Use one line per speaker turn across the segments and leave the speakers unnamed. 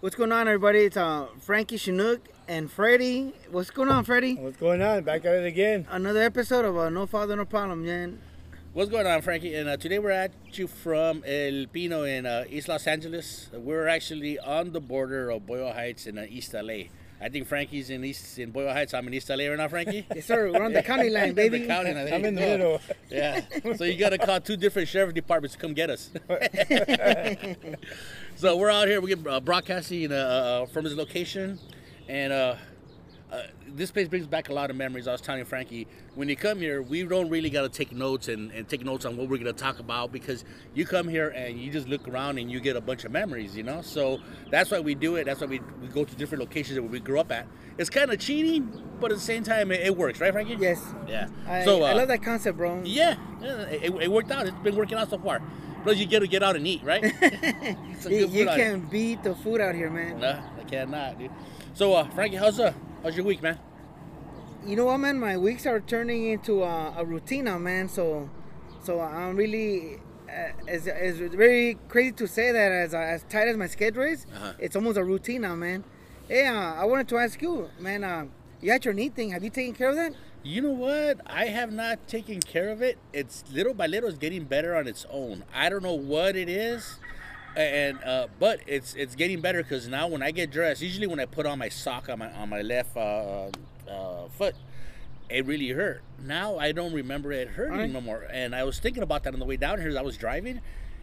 What's going on, everybody? It's uh, Frankie Chinook and Freddie. What's going on, Freddie?
What's going on? Back at it again.
Another episode of uh, No Father, No Problem, man.
What's going on, Frankie? And uh, today we're at you from El Pino in uh, East Los Angeles. We're actually on the border of Boyle Heights and uh, East LA. I think Frankie's in East in Boyle Heights. I'm in East LA right now, Frankie.
Yes, sir. We're on the county line, baby.
the county line.
I'm in the middle.
Yeah. So you got to call two different sheriff departments to come get us. so we're out here. We get uh, broadcasting uh, uh, from his location, and uh, uh, this place brings back a lot of memories. I was telling Frankie, when you come here, we don't really got to take notes and, and take notes on what we're going to talk about because you come here and you just look around and you get a bunch of memories, you know? So that's why we do it. That's why we, we go to different locations that we grew up at. It's kind of cheating, but at the same time, it, it works, right, Frankie?
Yes.
Yeah.
I,
so,
I
uh,
love that concept, bro.
yeah, yeah it, it worked out. It's been working out so far. Plus, you get to get out and eat, right?
You,
good
you
food out here.
can beat the food out here, man.
No, I cannot, dude. So, uh, Frankie, how's uh, how's your week, man?
You know what, man? My weeks are turning into a, a routine now, man. So, so I'm really. Uh, it's, it's very crazy to say that as as tight as my schedule is,
Uh-huh.
it's almost a routine now, man. Hey, uh, I wanted to ask you, man. Uh, you had your knee thing. Have you taken care of that?
You know what? I have not taken care of it. It's little by little, it's getting better on its own. I don't know what it is, and uh, but it's it's getting better because now when I get dressed, usually when I put on my sock on my on my left uh, uh, foot, it really hurt. Now I don't remember it hurting
Alright.
no more. And I was thinking about that on the way down here as I was driving.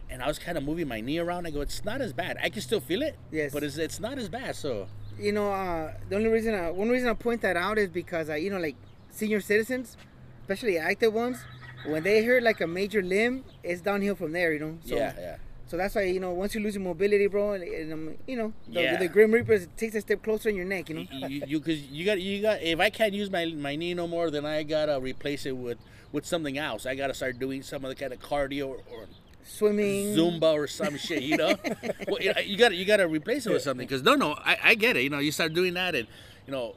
And I was kind of moving my knee around. I go, it's not as bad. I can still feel it.
Yes.
But it's, it's not as bad. So,
you know, uh, the only reason, I, one reason I point that out is because, uh, you know, like senior citizens, especially active ones, when they hurt like a major limb, it's downhill from there, you know. So,
yeah, yeah.
So that's why you know once you lose your mobility, bro, and, and, um, you know the,
Yeah.
the grim reaper takes a step closer in your neck, you know.
you, you cause you got you got if I can't use my my knee no more, then I gotta replace it with with something else. I gotta start doing some other kind of cardio or, or
Swimming,
Zumba or some shit. You know, well, you know, you gotta you gotta replace it with something. Cause no, no, I, I get it. You know, you start doing that, and you know,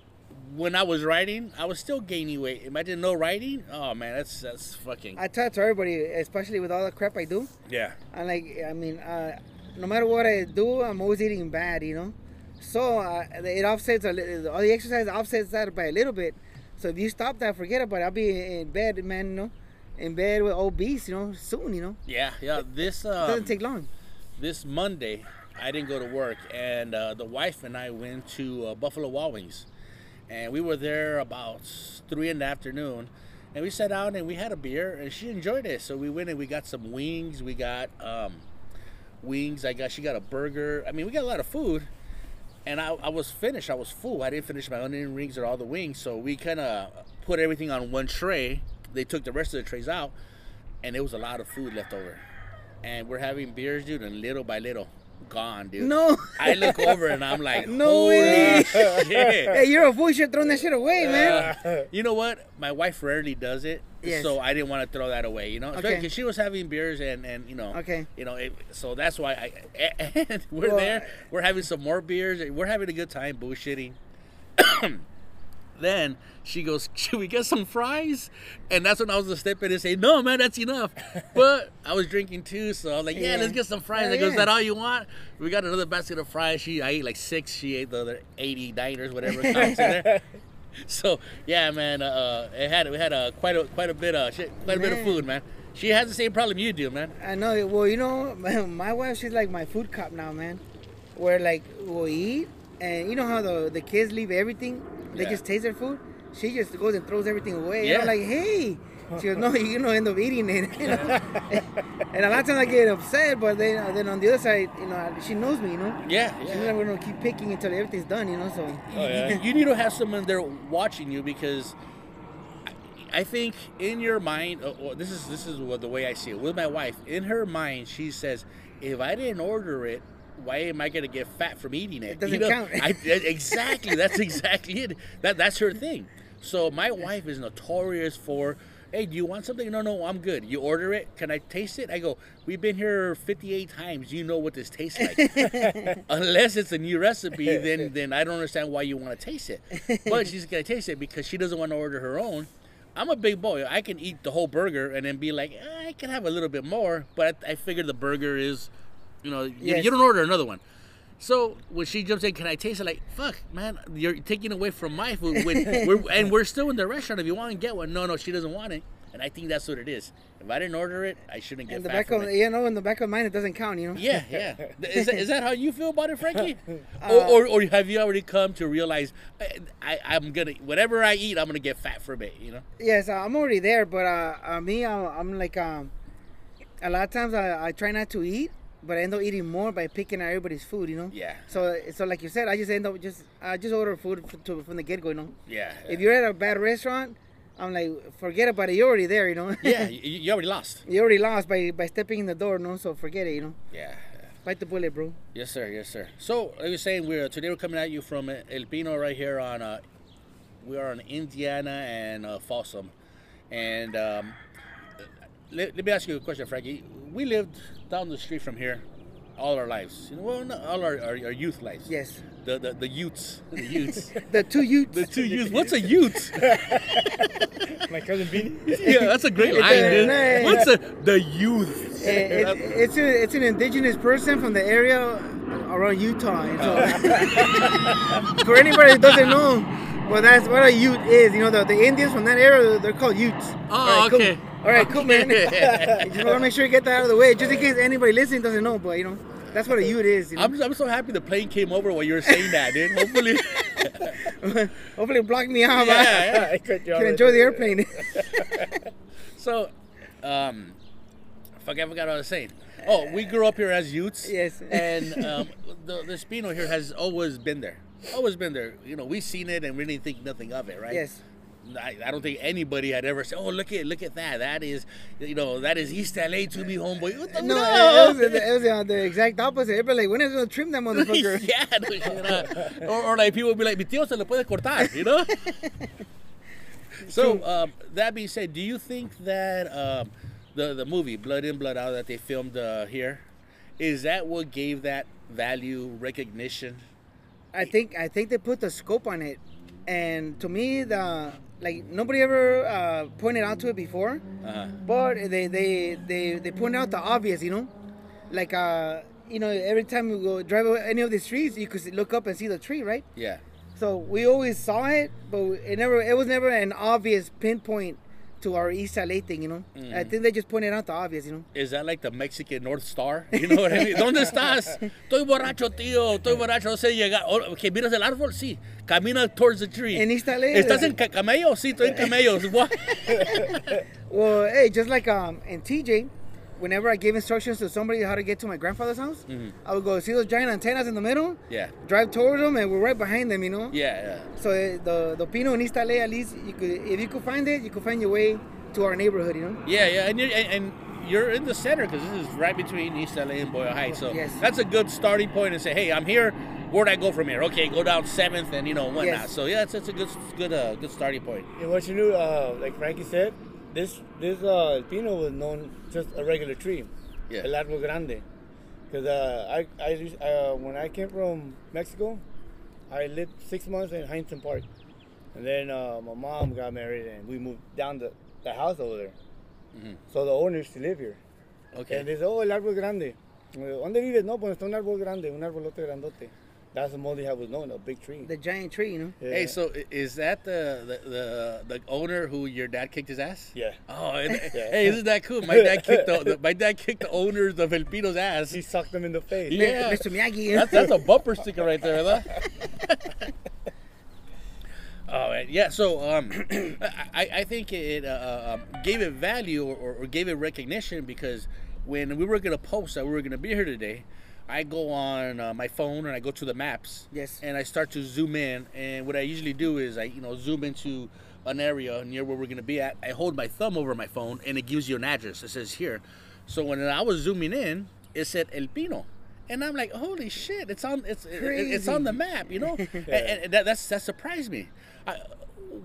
when I was riding, I was still gaining weight. Imagine no riding. Oh man, that's that's fucking
I tell it to everybody, especially with all the crap I do.
yeah.
I like, I mean, uh, no matter what I do, I'm always eating bad, you know. So uh, it offsets a all the exercise offsets that by a little bit. So if you stop that, forget about it. I'll be in bed, man, you know, in bed with obese, you know, soon, you know.
Yeah, yeah. This
It doesn't
um,
take long.
this Monday, I didn't go to work, and uh, the wife and I went to uh, Buffalo Wild Wings, and we were there about three in the afternoon, and we sat down and we had a beer, and she enjoyed it. So we went and we got some wings. We got um, wings. I got she got a burger. I mean, we got a lot of food, and I, I was finished. I was full. I didn't finish my onion rings or all the wings, so we kind of put everything on one tray. They took the rest of the trays out, and there was a lot of food left over. And we're having beers, dude, and little by little, gone, dude.
No.
I look over and I'm like,
No
holy
way.
shit.
hey, you're a fool. You should throw that shit away, man.
Uh, you know what? My wife rarely does it,
Yes.
so I didn't want to throw that away. You know,
Okay.
because she was having beers and and you know,
Okay.
you know, it, so that's why I and we're
Well,
there. We're having some more beers. We're having a good time bullshitting. then she goes, "Should we get some fries?" And that's when I was gonna step in and say, "No, man, that's enough." But I was drinking too, so I was like, "Yeah,
Yeah.
let's get some fries."
Yeah,
I go, "Is that all you want?" We got another basket of fries. She, I ate like six. She ate the other eighty diners, whatever comes in there. So yeah, man, uh, uh it had we had a quite a quite a bit of shit, quite a bit of food, man. She has the same problem you do, man.
I know. Well, you know, my wife, she's like my food cop now, man. Where like we'll eat, and you know how the the kids leave everything, they
Yeah.
just taste their food. She just goes and throws everything away. And I'm like, hey. She goes, no, you're gonna end up eating it. You know? and a lot of times I get upset, but then then on the other side, you know, she knows me, you know.
Yeah,
She's
yeah.
not gonna keep picking until everything's done, you know. So
Oh, yeah.
you, need to have someone there watching you because I, think in your mind, uh, this is this is what the way I see it with my wife. In her mind, she says, if I didn't order it. Why am I gonna get fat from eating it?
It doesn't count.
I, exactly. That's exactly it. That that's her thing. So my wife is notorious for hey, do you want something? No, no, I'm good. You order it. Can I taste it? I go, we've been here 58 times. You know what this tastes like. Unless it's a new recipe, then then I don't understand why you want to taste it. But she's gonna taste it because she doesn't want to order her own. I'm a big boy. I can eat the whole burger and then be like, eh, I can have a little bit more. But I, I figure the burger is, you know, you,
Yes.
you don't order another one. So when she jumps in, can I taste it? Like, fuck, man, you're taking away from my food. When we're, and we're still in the restaurant. If you want to get one, no, no, she doesn't want it. And I think that's what it is. If I didn't order it, I shouldn't get
In the
fat
back of
it.
you know, in the back of mine, it doesn't count. You know.
Yeah, yeah. Is that, is that how you feel about it, Frankie?
Uh,
or, or, or have you already come to realize I, I, I'm gonna whatever I eat, I'm gonna get fat from it? You know?
Yes, uh, I'm already there, but uh, uh me, uh, I'm like, um, a lot of times I, I try not to eat, but I end up eating more by picking at everybody's food. You know.
Yeah,
So, so like you said, I just end up just I just order food f- to, from the get go. You know.
yeah.
If you're at a bad restaurant, I'm like, forget about it. You're already there. You know.
yeah, you, you already lost.
you already lost by by stepping in the door. No, so forget it. You know.
Yeah.
Bite the bullet, bro.
Yes, sir. Yes, sir. So, like you're saying, we're today we're coming at you from El Pino right here on. Uh, we are on Indiana and uh, Folsom, and um, let, let me ask you a question, Frankie. We lived down the street from here all our lives. You know, well, not all our, our, our youth lives.
Yes.
The the the youths, the youths,
The two youths.
the two youths. What's a youth?
My cousin Beanie.
yeah, that's a great line,
a
dude.
nice-
What's a the youth?
Eh, it, it's a, it's an indigenous person from the area around Utah. So, for anybody that doesn't know, well, that's what a Ute is. You know, the, the Indians from that era, they're called Utes.
Oh,
All right,
okay.
Cool. All right, cool, man. Just want to make sure you get that out of the way, just in case anybody listening doesn't know. But you know, that's what a Ute is. You know?
I'm, I'm so happy the plane came over while you were saying that, dude. Hopefully,
Hopefully, it blocked me out.
Yeah, yeah.
I cut
can enjoy the airplane.
So, um, fuck, I forgot what I was saying. Oh, we grew up here as Utes.
Yes.
And um, the, the Spino here has always been there. Always been there. You know, we've seen it and we didn't think nothing of it, right?
yes.
I, I don't think anybody had ever said, "Oh, look at look at that. That is, you know, that is East LA to me, homeboy." What the
No,
no?
it was, it was the exact opposite. Everybody like, when is gonna trim that motherfucker?
yeah, no uh, or, or like people would be like, "Mi tío se le puede cortar," you know. so um, that being said, do you think that um, the the movie Blood In Blood Out that they filmed uh, here is that what gave that value recognition?
I think I think they put the scope on it, and to me the like nobody ever uh, pointed out to it before,
Uh-huh.
but they they they they pointed out the obvious, you know, like uh you know every time you go drive any of the streets, you could look up and see the tree, right?
Yeah.
So we always saw it, but it never it was never an obvious pinpoint to our East LA thing, you know. I think they just pointed out the obvious, you know.
Is that like the Mexican North Star? You know what I mean? ¿Dónde estás? Estoy borracho, tío. Estoy borracho. No sé llegar. Oh, okay, miras el árbol? Sí. Camina towards the tree.
En East LA,
¿Estás en ca- camello? Sí, estoy en camello. What?
Well, hey, just like um in TJ, whenever I gave instructions to somebody how to get to my grandfather's house, I would go see those giant antennas in the middle,
Yeah.
drive towards them, and we're right behind them, you know.
Yeah, yeah.
So uh, the the Pino in East LA, at least you could, if you could find it, you could find your way to our neighborhood, you know.
Yeah, yeah, and you're and, and you're in the center because this is right between East LA and Boyle Heights. So
Yes.
that's a good starting point and say, hey, I'm here. Where'd I go from here? Okay, go down Seventh and you know whatnot.
Yes.
So yeah, it's, it's a good good uh, good starting point.
And what you knew, uh, like Frankie said, this this uh, Pino was known just a regular tree,
Yeah.
el árbol grande. Because uh, I, I uh, when I came from Mexico, I lived six months in Huntington Park, and then uh, my mom got married and we moved down the, the house over there. So the owner used to live here.
Okay.
And they said, oh, el árbol grande. ¿Dónde vives? No, pues está un árbol grande, un arbolote grandote. That's the most have was known, a big tree.
The giant tree, you know.
Yeah.
Hey, so is that the, the the the owner who your dad kicked his ass?
Yeah.
Oh, and- hey, isn't that cool? My dad kicked the, the my dad kicked the owners of El Pino's ass.
He sucked them in the face.
Yeah.
Mr. Miyagi.
That's, that's a bumper sticker right there, huh? oh man, yeah. So um, I, I think it uh, um, gave it value or, or gave it recognition because when we were gonna post that we were gonna be here today, I go on uh, my phone and I go to the maps.
Yes.
And I start to zoom in, and what I usually do is I you know zoom into an area near where we're gonna be at. I hold my thumb over my phone, and it gives you an address. It says here. So when I was zooming in, it said El Pino. And I'm like, holy shit! It's on, it's it- it's on the map, you know. and, and that that's that surprised me. I,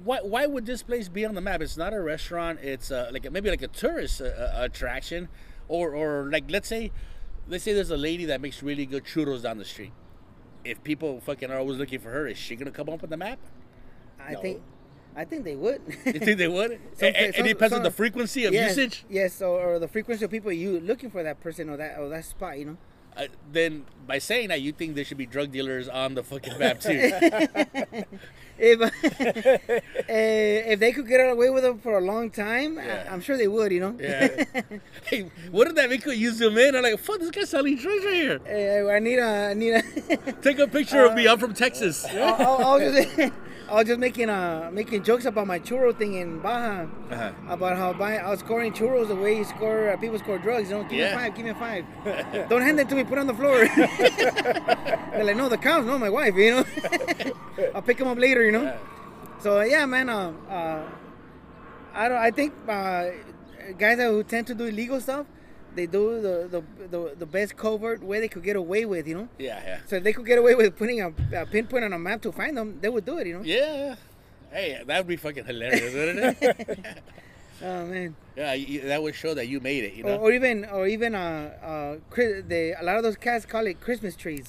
why why would this place be on the map? It's not a restaurant. It's uh, like maybe like a tourist uh, uh, attraction, or or like let's say, let's say there's a lady that makes really good churros down the street. If people fucking are always looking for her, is she gonna come up on the map?
I
No.
think, I think they would.
You think they would?
Some-
it, it
some-
depends on
some-
the frequency of
yes,
usage.
Yes, or, or the frequency of people you looking for that person or that or that spot, you know.
Uh, then by saying that, you think there should be drug dealers on the fucking map too.
If eh, if they could get away with them for a long time, I-
Yeah.
I'm sure they would. You know.
yeah. hey, what did that make you use them in? I'm like, fuck, this guy's selling drugs right here.
Eh, I need a, I need a.
Take a picture of me. I'm from Texas.
I, I, I was just, I was just making uh making jokes about my churro thing in Baja.
Uh-huh.
About how buy, I was scoring churros the way you score uh, people score drugs. You know, give
Yeah.
me a five, give me a five. Don't hand it to me. Put it on the floor. They're like, no, the cows, no, my wife. You know, I'll pick them up later. You know.
Yeah.
So yeah, man. Um, uh, I don't. I think uh, guys that who tend to do illegal stuff, they do the the, the the best covert way they could get away with. You know.
Yeah, yeah.
So if they could get away with putting a, a pinpoint on a map to find them, they would do it. You know.
Yeah. Hey, that would be fucking hilarious, wouldn't it?
Oh man.
yeah, you, that would show that you made it, you
Or,
know?
or even or even uh uh they a lot of those cats call it Christmas trees.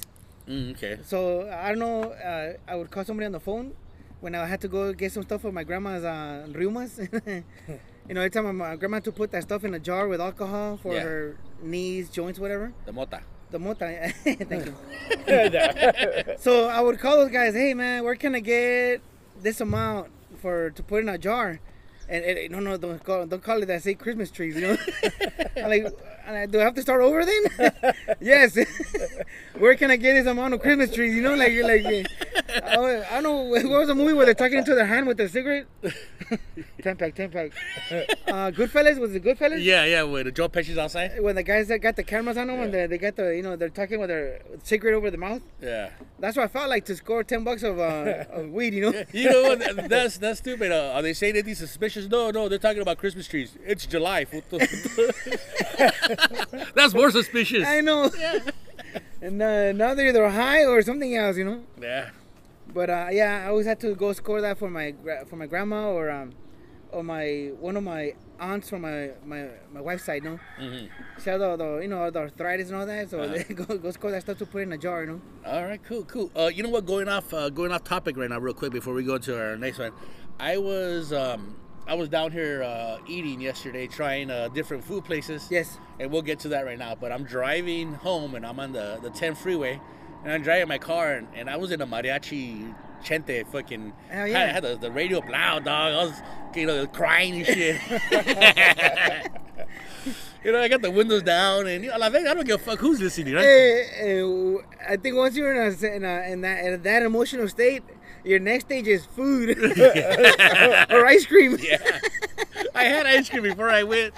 Mm, okay.
So I don't know. Uh, I would call somebody on the phone when I had to go get some stuff for my grandma's uh, rheumas. you know, every time my grandma to put that stuff in a jar with alcohol for
Yeah.
her knees, joints, whatever.
The mota.
The mota. Thank you. So I would call those guys. Hey man, where can I get this amount for to put in a jar? And, and no, no, don't call, don't call it that. Say Christmas trees. You know. I'm like, I- do I have to start over then? yes. where can I get this amount of Christmas trees? You know, like you're like, I, I don't know. What was the movie where they're talking into their hand with a cigarette? ten pack, ten pack. Uh, Goodfellas was it Goodfellas?
Yeah, yeah, with the Joe Pesci's outside?
When the guys that got the cameras on them and they, they got the, you know, they're talking with their cigarette over the mouth.
Yeah.
That's what I felt like to score ten bucks of, uh, of weed, you know.
You know what? That's that's stupid. Uh, are they saying anything suspicious? No, no, they're talking about Christmas trees. It's July. Puto. that's more suspicious.
I know. And uh, now they're either high or something else, you know.
Yeah.
But uh, yeah, I always had to go score that for my gra- for my grandma or um or my one of my aunts from my my, my wife's side, no.
Mhm.
She had all the you know the arthritis and all that, so
Uh-huh.
they go go score that stuff to put in a jar, you know.
All right, cool, cool. Uh, you know what? Going off, uh, going off topic right now, real quick before we go to our next one. I was, um, I was down here uh, eating yesterday, trying uh, different food places.
Yes.
And we'll get to that right now. But I'm driving home, and I'm on the the 10 freeway, and I'm driving my car, and, and I was in a mariachi chente fucking.
Hell
had-
yeah.
had the, the radio loud, dog. I was, you know, crying and shit. you know, I got the windows down, and you know, I don't give a fuck who's listening. Right?
Hey, hey, I think once you're in a, in, a, in that in that emotional state, your next stage is food or ice cream.
Yeah. I had ice cream before I went.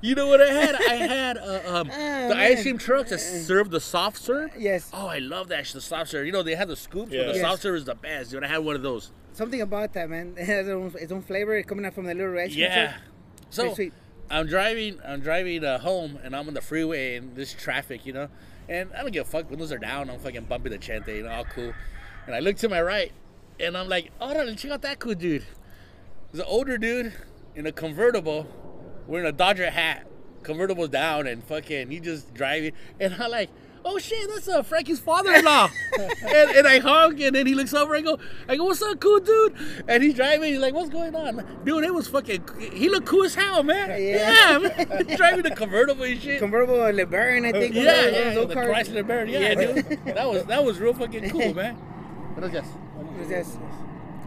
you know what I had? I had uh, um,
Oh,
the ice cream trucks that serve the soft serve.
Yes.
Oh, I love that. The soft serve. You know, they have the scoops,
Yeah.
but the
Yes.
soft serve is the best, dude. I had one of those.
Something about that, man. It has its own, flavor coming out from the little ice cream
Yeah.
truck.
So
sweet.
I'm driving. I'm driving uh, home, and I'm on the freeway, and this traffic, you know, and I don't give a fuck. Windows are down. I'm fucking bumping the chante, you know, all cool. And I look to my right, and I'm like, oh, check out that cool dude. There's an older dude in a convertible, wearing a Dodger hat. Convertible's down, and fucking he just driving, and I'm like. Oh shit, that's uh, Frankie's father-in-law, and, and I honk, and then he looks over. I go, I go, what's up, cool dude? And he's driving. He's like, what's going on, dude? It was fucking. He looked cool as hell, man.
Yeah.
Yeah, man. driving the convertible and shit.
Convertible LeBaron, I think.
yeah,
those
yeah, the. Chrysler Baron. Yeah, dude. That was that was real fucking cool, man. Gracias.
Yes.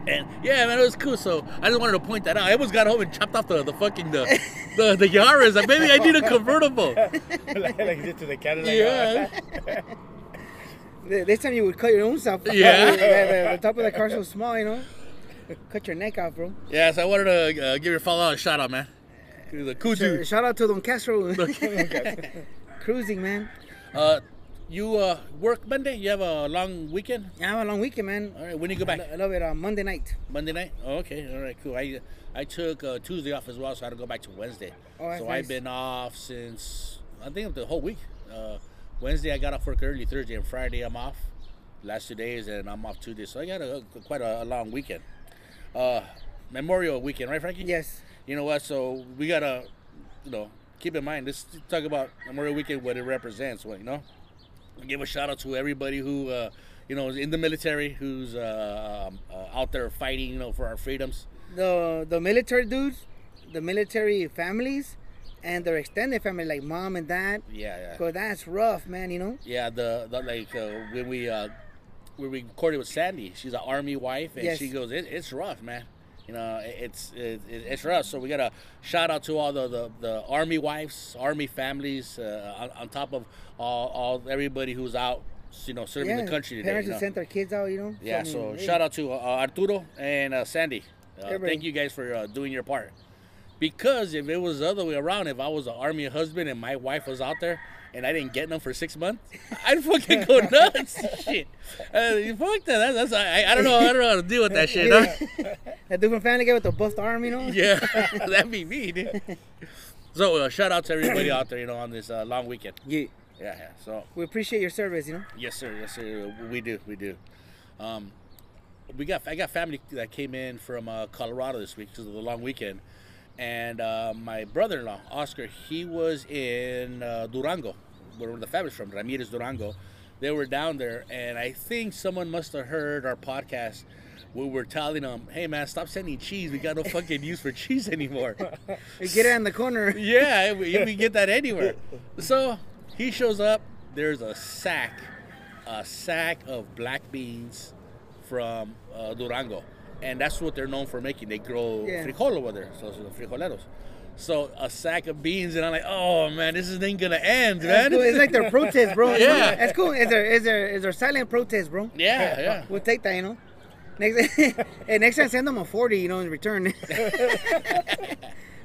And yeah, man, it was cool. So I just wanted to point that out. I almost got home and chopped off the, the fucking the the, the Yaris. Like maybe I need a convertible.
like, like did to the Cadillac.
Yeah.
Th- This time you would cut your own self.
Yeah.
the, the, the top of the car so small, you know. Cut your neck off, bro.
Yeah, so I wanted to uh, give your follow a shout out, man. He was a cool
Shout out to Don Castro. Cruising, man.
Uh, you uh, work Monday? You have a long weekend?
I have a long weekend, man.
All right, when do you go back?
I love it. Uh, Monday night.
Monday night? Oh, okay, all right, cool. I I took uh, Tuesday off as well, so I had to go back to Wednesday.
Oh, that's
so
nice.
I've been off since I think the whole week. Uh, Wednesday I got off work early. Thursday and Friday I'm off. Last two days, and I'm off two days. So I got a, quite a, a long weekend. Uh, Memorial weekend, right, Frankie?
Yes.
You know what? So we gotta, you know, keep in mind. Let's talk about Memorial Weekend, what it represents. What you know, give a shout out to everybody who, uh, you know, is in the military, who's uh, um, uh, out there fighting, you know, for our freedoms.
The the military dudes, the military families, and their extended family, like mom and dad.
Yeah, yeah.
Cause that's rough, man. You know.
Yeah, the, the like uh, when we uh, when we recorded with Sandy, she's an army wife, and
Yes.
she goes, it, "It's rough, man. You know, it- it's it, it- it's rough." So we got to shout out to all the, the, the army wives, army families, uh, on, on top of all, all everybody who's out, you know, serving
Yeah.
the country today.
Parents
you know?
sent their kids out. You know.
Yeah,
I mean,
so
hey,
shout out to uh, Arturo and uh, Sandy. Uh, thank you guys for uh, doing your part. Because if it was the other way around, if I was an army husband and my wife was out there and I didn't get them for six months, I'd fucking go nuts. shit. Uh, fuck that. That's, that's I, I don't know. I don't know how to deal with that shit. huh?
That dude from Family Guy with the bust arm, you know.
Yeah, that'd be me, dude. So uh, shout out to everybody out there, you know, on this uh, long weekend.
Yeah.
Yeah, yeah. So
We appreciate your service, you know.
Yes, sir. Yes, sir. We do. We do. Um, we got I got family that came in from uh, Colorado this week because of the long weekend, and uh, my brother-in-law Oscar he was in uh, Durango, where the family's from, Ramirez Durango. They were down there, and I think someone must have heard our podcast. We were telling them, "Hey man, stop sending cheese. We got no fucking use for cheese anymore."
We get it in the corner.
yeah, we, we get that anywhere. So he shows up. There's a sack, a sack of black beans from uh, Durango, and that's what they're known for making. They grow
Yeah.
frijol over there, so, so frijoleros. So a sack of beans, and I'm like, oh man, this ain't gonna end, man.
cool. It's like their protest, bro.
Yeah.
That's cool. Is there is there is there silent protest, bro.
yeah, yeah.
We'll take that, you know. Next, and next time send them a forty, you know, in return.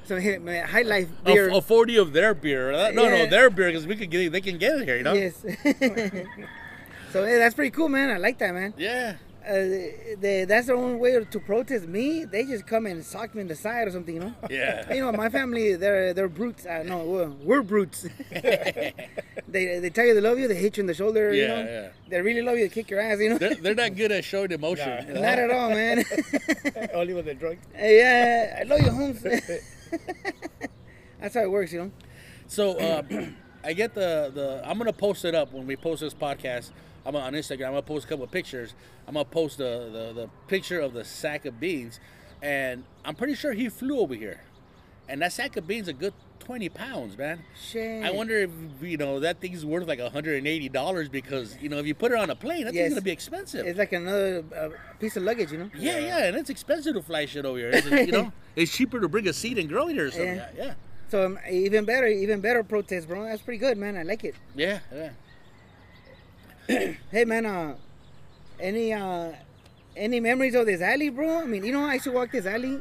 so hey, man, high life beer.
a forty of their beer. Uh, No,
Yeah.
no, their beer because we could get, they can get it here, you know.
Yes. so hey, that's pretty cool, man. I like that, man.
Yeah.
Uh, they, that's their own way to protest me. They just come and sock me in the side or something, you know.
Yeah.
You know, my family, they're they're brutes. Uh, no, we're, we're brutes. they they tell you they love you, they hit you in the shoulder. you know,
yeah.
they really love you, they kick your ass. You know,
They're, they're not good at showing emotion.
Nah.
you know?
not at all, man.
Only when they're drunk.
Yeah, I love you, Holmes. That's how it works, you know.
So uh, I get the the. I'm gonna post it up when we post this podcast. I'm on Instagram. I'm gonna post a couple of pictures. I'm gonna post the, the the picture of the sack of beans, and I'm pretty sure he flew over here, and that sack of beans a good 20 pounds, man.
Shit.
I wonder if you know that thing's worth like 180 dollars because you know if you put it on a plane, that
Yes.
thing's gonna be expensive.
It's like another uh, piece of luggage, you know.
yeah, yeah, and it's expensive to fly shit over here. It's, you know, it's cheaper to bring a seat and grow it here or something.
Yeah.
Yeah, yeah,
So um, even better, even better protest, bro. That's pretty good, man. I like it.
yeah. yeah.
Hey, man. Uh, any uh, any memories of this alley, bro? I mean, you know, I used to walk this alley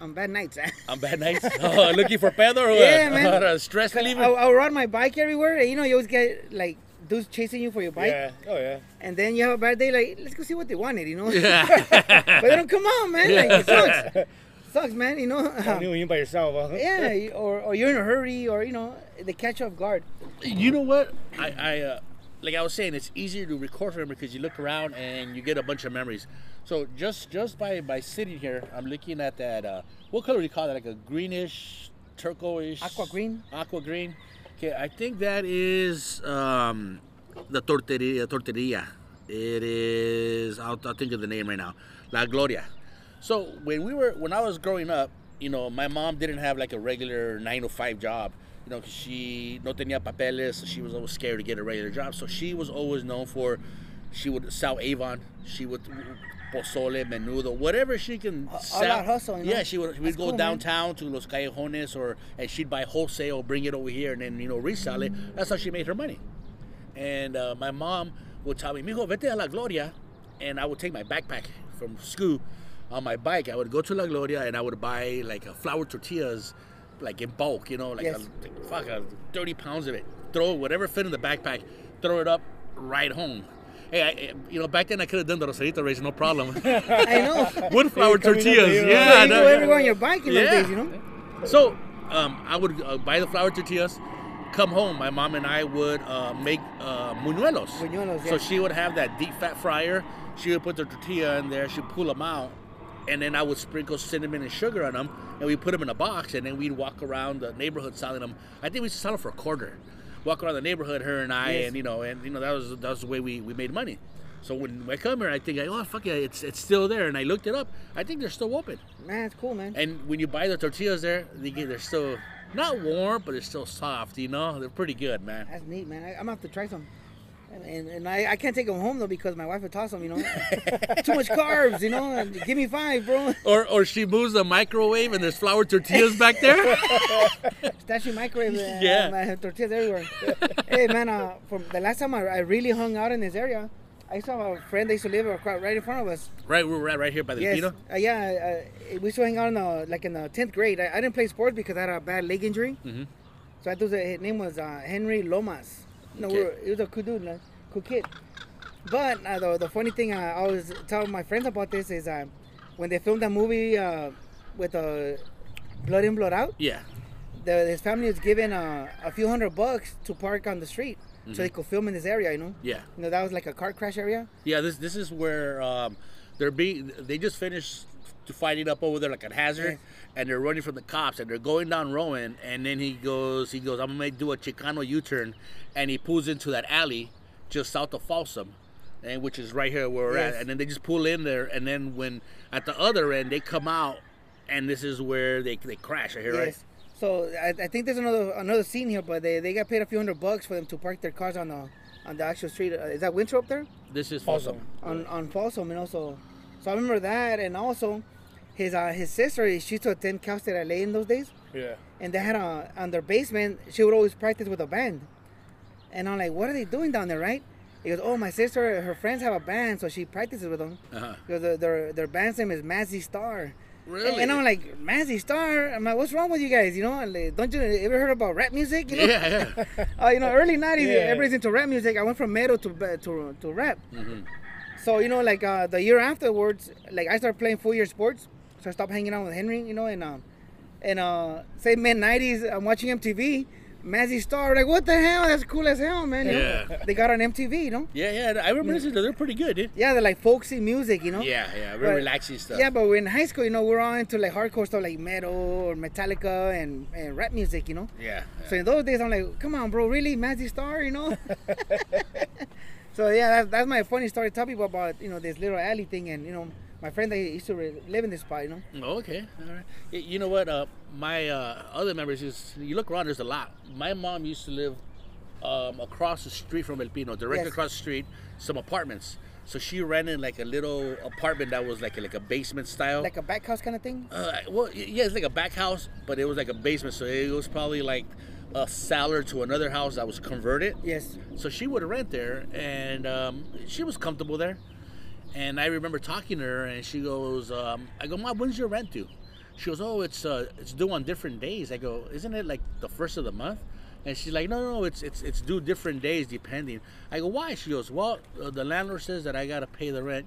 on bad nights.
On bad nights, oh, looking for Pedro or
Yeah, man.
Or stress
I,
reliever.
I would ride my bike everywhere, and you know, you always get like dudes chasing you for your bike,
Yeah. Oh yeah.
and then you have a bad day. Like, let's go see what they wanted, you know.
Yeah.
but they don't come on, man. Like, it sucks. sucks, man. You know.
When you by yourself. Huh?
yeah, or, or you're in a hurry, or you know, they catch you off guard.
you know what? I, I uh, like I was saying, it's easier to record for them because you look around and you get a bunch of memories. So just just by by sitting here, I'm looking at that. Uh, what color do you call that? Like a greenish, turquoise,
Aqua green?
Aqua green. Okay, I think that is um, the torteria. Torteria. It is. I'll, I'll think of the name right now. La Gloria. So when we were when I was growing up, you know, my mom didn't have like a regular nine to five job. You know, she no tenía papeles, so she was always scared to get a regular job. So she was always known for, she would sell Avon. She would pozole, menudo, whatever she can
all
sell.
that hustle, you know?
Yeah, she would. We'd
That's
go
cool, man.
downtown to Los Callejones, or and she'd buy wholesale, bring it over here, and then you know resell it. That's how she made her money. And uh, my mom would tell me, "Mijo, vete a la Gloria," and I would take my backpack from school on my bike. I would go to La Gloria and I would buy like a flour tortillas, like in bulk, you know, like,
Yes.
a, like fuck, uh, thirty pounds of it. Throw whatever fit in the backpack, throw it up, ride home. Hey, I, you know, back then I could have done the Rosarito race, no problem.
I know.
Wood flour tortillas, yeah.
you
no,
go everywhere on your bike in
Yeah.
days, you know.
so um, I would uh, buy the flour tortillas, come home. My mom and I would uh, make uh, muñuelos.
Buñuelos,
So she would have that deep fat fryer. She would put the tortilla in there. She'd pull them out, and then I would sprinkle cinnamon and sugar on them, and we put them in a box, and then we'd walk around the neighborhood selling them. I think we used sell them for a quarter. Walk around the neighborhood, her and I,
Yes.
and you know, and you know that was that was the way we, we made money. So when I come here, I think, oh fuck yeah, it's it's still there, and I looked it up. I think they're still open.
Man, it's cool, man.
And when you buy the tortillas there, they get, they're still not warm, but it's still soft. You know, they're pretty good, man.
That's neat, man. I, I'm gonna have to try some. And, and, I, I can't take them home though because my wife would toss them, you know. Too much carbs, you know. and Give me five, bro.
Or or she moves the microwave and there's flour tortillas back there.
Statue microwave. Uh,
Yeah.
my tortillas everywhere. hey, man. Uh, from the last time I, I really hung out in this area, I saw a friend that used to live right in front of us.
right, we're right, right here by the
Yes.
Pino.
Uh, yeah. Uh, we used to hang out in the like in the tenth grade. I, I didn't play sports because I had a bad leg injury.
Mhm.
So I thought his name was uh, Henry Lomas. No,
Okay.
we were, he was a cool dude, like, cool kid. But uh, the, the funny thing I always tell my friends about this is uh, when they filmed that movie uh, with uh, Blood In, Blood Out,
Yeah.
the, his family was given uh, a few hundred bucks to park on the street
Mm-hmm.
so they could film in this area, you know?
Yeah.
You know, that was like a car crash area.
Yeah, this this is where um, they're being. They just finished to fighting up over there like at Hazard,
Yes.
and they're running from the cops, and they're going down Rowan, and then he goes, he goes, I'm gonna do a Chicano U-turn, and he pulls into that alley just south of Folsom, and which is right here where we're
Yes.
at, and then they just pull in there, and then when at the other end they come out, and this is where they they crash right here, right?
Yes. So I, I think there's another another scene here, but they, they got paid a few hundred bucks for them to park their cars on the on the actual street. Uh, is that Winthrop there?
This is
Folsom.
Folsom.
on on Folsom, you know. So, so I remember that, and also his uh, his sister she used to attend Cal State LA in those days,
Yeah.
and they had a on their basement. She would always practice with a band, and I'm like, what are they doing down there, right? He goes, oh, my sister, her friends have a band, so she practices with them.
Uh-huh.
Because their, their their band's name is Mazzy Star.
Really?
And I'm like, Mazzy Star? I'm like, what's wrong with you guys? You know, like, don't you ever heard about rap music? You know?
yeah, yeah.
uh, you know, early '90s,
Yeah.
everybody's into rap music. I went from metal to to to rap.
Mm-hmm.
So you know, like uh, the year afterwards, like I started playing full year sports, so I stopped hanging out with Henry. You know, and um, and uh, say mid '90s, I'm watching MTV. Mazzy Star, like what the hell? That's cool as hell, man. you know?
Yeah.
They got on MTV, you know.
Yeah, yeah. I remember listening. They're pretty good, dude.
Yeah, they're like folksy music, you know.
Yeah, yeah. Very
But-
relaxing stuff.
Yeah, but we're in high school, you know, we're all into like hardcore stuff like metal or Metallica and, and rap music, you know.
Yeah.
So in those days, I'm like, come on, bro, really, Mazzy Star, you know? so yeah, that's, that's my funny story. to Tell people about you know this little alley thing, and you know my friend that used to live in this spot, you know.
Oh, okay. All right. You know what? Uh, my uh, other members is you look around. There's a lot. My mom used to live um, across the street from El Pino, directly
Yes.
across the street, some apartments. So she rented like a little apartment that was like a, like a basement style.
Like a back house kind of thing.
Uh, well, yeah, it's like a back house, but it was like a basement. So it was probably like a cellar to another house that was converted.
Yes.
So she would rent there, and um, she was comfortable there. And I remember talking to her, and she goes, um, "I go, Mom, when's your rent due?" She goes, "Oh, it's uh, it's due on different days." I go, "Isn't it like the first of the month?" And she's like, "No, no, it's it's it's due different days depending." I go, "Why?" She goes, "Well, uh, the landlord says that I gotta pay the rent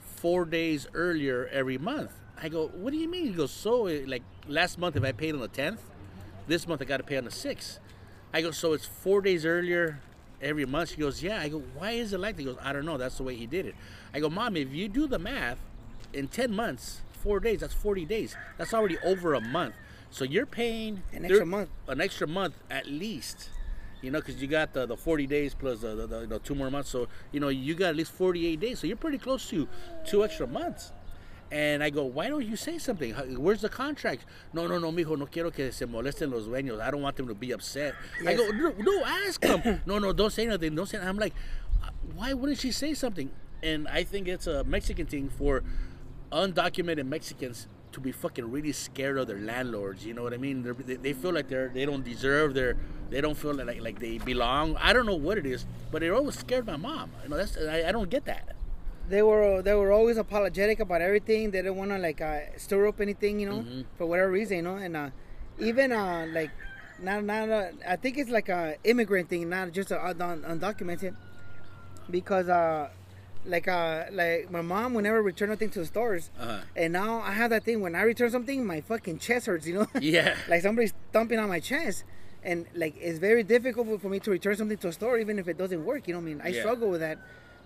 four days earlier every month." I go, "What do you mean?" He goes, "So uh, like last month, if I paid on the tenth, this month I got to pay on the 6th. I go, so it's four days earlier every month? She goes, yeah. I go, why is it like that? He goes, I don't know. That's the way he did it. I go, mom, if you do the math, in 10 months, four days, that's 40 days. That's already over a month. So you're paying
An
thir-
extra month.
An extra month at least. You know, because you got the, the 40 days plus the, the, the, the two more months. So, you know, you got at least 48 days. So you're pretty close to two extra months. And I go, why don't you say something? Where's the contract? No, no, no, mijo, no quiero que se molesten los dueños. I don't want them to be upset. I go, no, no, ask them. no, no, don't say nothing. Don't say. I'm like, why wouldn't she say something? And I think it's a Mexican thing for undocumented Mexicans to be fucking really scared of their landlords. You know what I mean? They're, they they feel like they're they don't deserve their they don't feel like like they belong. I don't know what it is, but it always scared my mom. You know, that's I, I don't get that.
They were they were always apologetic about everything. They didn't want to like uh, stir up anything, you know,
Mhm.
for whatever reason, you know. And uh, even uh, like not not uh, I think it's like a immigrant thing, not just a un- undocumented, because uh, like uh, like my mom would never return nothing to the stores,
Uh-huh.
and now I have that thing when I return something, my fucking chest hurts, you know.
Yeah.
like somebody's thumping on my chest. And like it's very difficult for me to return something to a store, even if it doesn't work. You know, what I mean, I
Yeah.
struggle with that,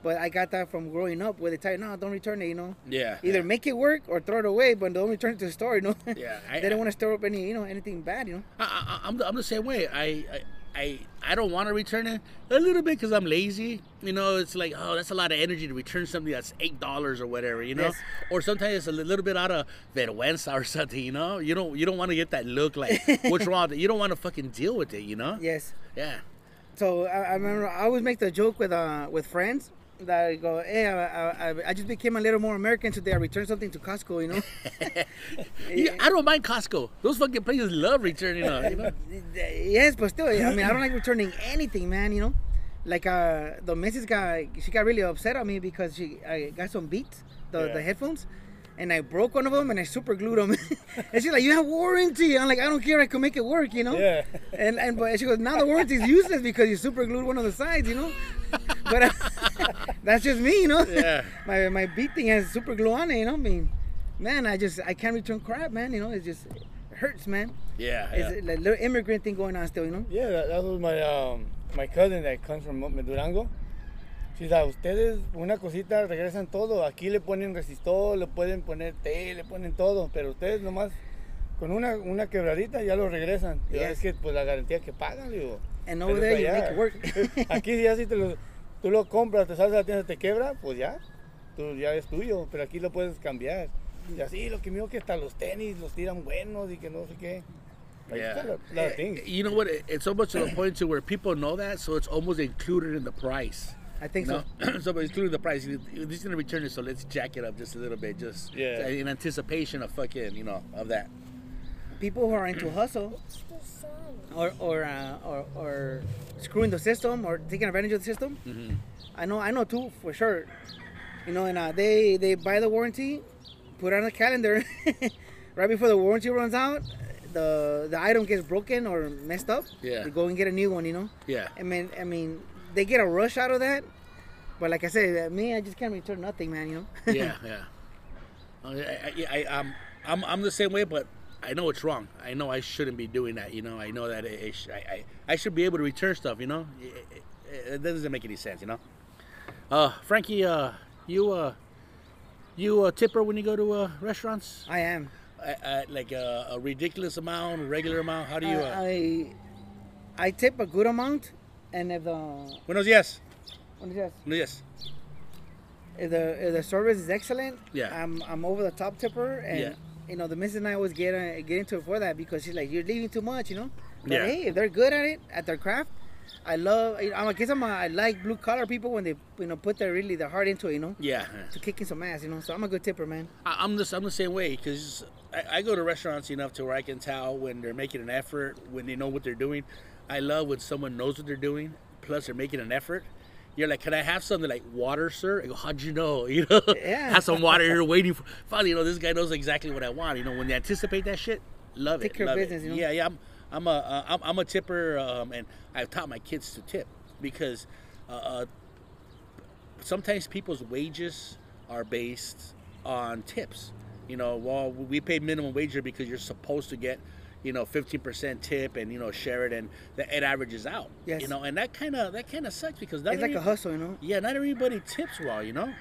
but I got that from growing up, where they tell you, no, don't return it. You know,
Yeah.
either
yeah.
make it work or throw it away, but don't return it to the store. You know,
Yeah, I-
they don't want to stir up any, you know, anything bad. You know,
I, I'm, the, I'm the same way. I, I I I don't want to return it a little bit because I'm lazy. You know, it's like oh, that's a lot of energy to return something that's eight dollars or whatever. You know,
Yes.
or sometimes it's a little bit out of vergüenza or something. You know, you don't you don't want to get that look like what's wrong. with it? You don't want to fucking deal with it. You know?
Yes.
Yeah.
So I, I remember I always make the joke with uh with friends that I go, hey, I, I, I just became a little more American today. I returned something to Costco, you know.
Yeah, I don't mind Costco. Those fucking places love returning. Uh, you know?
yes, but still, I mean, I don't like returning anything, man. You know, like uh, the missus got she got really upset at me because she I got some Beats, the,
Yeah.
the headphones, and I broke one of them and I super glued them. and she's like, "You have warranty." I'm like, "I don't care. I can make it work," you know.
Yeah.
And and but she goes, "Now the warranty is useless because you super glued one of the sides," you know. But uh, that's just me, you know.
Yeah.
my my beat thing has super glue on it, you know. I mean, man, I just I can't return crap, man. You know, it just it hurts, man.
Yeah.
It's
yeah.
a like, little immigrant thing going on still, you know.
Yeah, that, that was my um, my cousin that comes from Durango. She's like, ustedes una cosita regresan todo. Aquí le ponen resistor, le pueden poner té, le ponen todo, pero ustedes nomás con una, una quebradita ya lo regresan. Y
Yes.
es que pues la garantía que pagan, digo.
And over there you make it work.
aquí ya si te lo, tú lo compras, te sales a la tienda, te quebra, pues ya, tú, ya es tuyo, pero aquí lo puedes cambiar. Y así, lo que me dijo que hasta los tenis los tiran buenos y que no sé qué.
Yeah.
things.
You know what? It- It's almost to the point to where people know that, so it's almost included in the price.
I think
You
so.
know? so it's including the price. You- you- This is gonna return it, so let's jack it up just a little bit, just
Yeah.
in anticipation of fucking, you know, of that.
People who are into hustle or or, uh, or or screwing the system or taking advantage of the system.
Mhm.
I know I know too for sure. You know, and uh, they they buy the warranty, put it on the calendar, right before the warranty runs out. The the item gets broken or messed up.
Yeah.
They go and get a new one. You know.
Yeah.
I mean, I mean, they get a rush out of that. But like I said, me, I just can't return nothing, man. You know.
yeah, yeah. Uh, I, I, I, I'm, I'm, I'm the same way, but I know it's wrong. I know I shouldn't be doing that. You know, I know that it, it sh- I, I, I should be able to return stuff. You know, it, it, doesn't make any sense. You know. Uh, Frankie, uh, you, uh, you uh, tipper when you go to uh, restaurants?
I am.
Like a, a ridiculous amount, a regular amount? How do you?
Uh,
Uh,
I I tip a good amount, and if the
buenos días.
is that?
Buenos días.
if the if the service is excellent,
Yeah.
I'm I'm over the top tipper, and
Yeah.
you know the missus and I always get uh, get into it for that because she's like you're leaving too much, you know. But
Yeah.
hey, if they're good at it at their craft, I love. I'm I guess I'm a, I like blue collar people when they you know put their really their heart into it, you know,
Yeah.
to kicking some ass, you know. So I'm a good tipper, man.
I- I'm the I'm the same way because I, I go to restaurants enough to where I can tell when they're making an effort, when they know what they're doing. I love when someone knows what they're doing, plus they're making an effort. You're like, can I have something like water, sir? I go, how'd you know? You know,
Yeah.
have some water here waiting for. Finally, you know, this guy knows exactly what I want. You know, when they anticipate that shit, love
Take
it.
care of
it.
business, you know?
Yeah, yeah. I'm I'm a uh, I'm, I'm a tipper, um, and I've taught my kids to tip because uh, uh, sometimes people's wages are based on tips. You know, well, we pay minimum wage here because you're supposed to get, you know, 15% tip and you know share it, and that it averages out.
Yes.
You know, and that kind of that kind of sucks because
It's like a hustle, you know.
yeah, not everybody tips well, you know.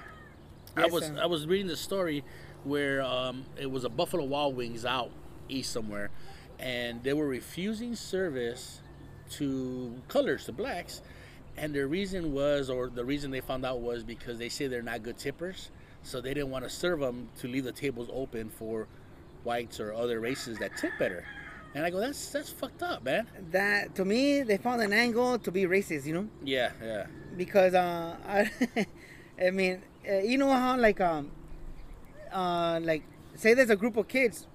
I was
sir.
I was reading the story where um, it was a Buffalo Wild Wings out east somewhere, and they were refusing service to colors to blacks, and the reason was, or the reason they found out was because they say they're not good tippers, so they didn't want to serve them to leave the tables open for whites or other races that tip better. And I go, that's that's fucked up, man.
That to me, they found an angle to be racist, you know.
Yeah, yeah,
because uh, I, I mean, uh, you know how like um, uh, like say there's a group of kids,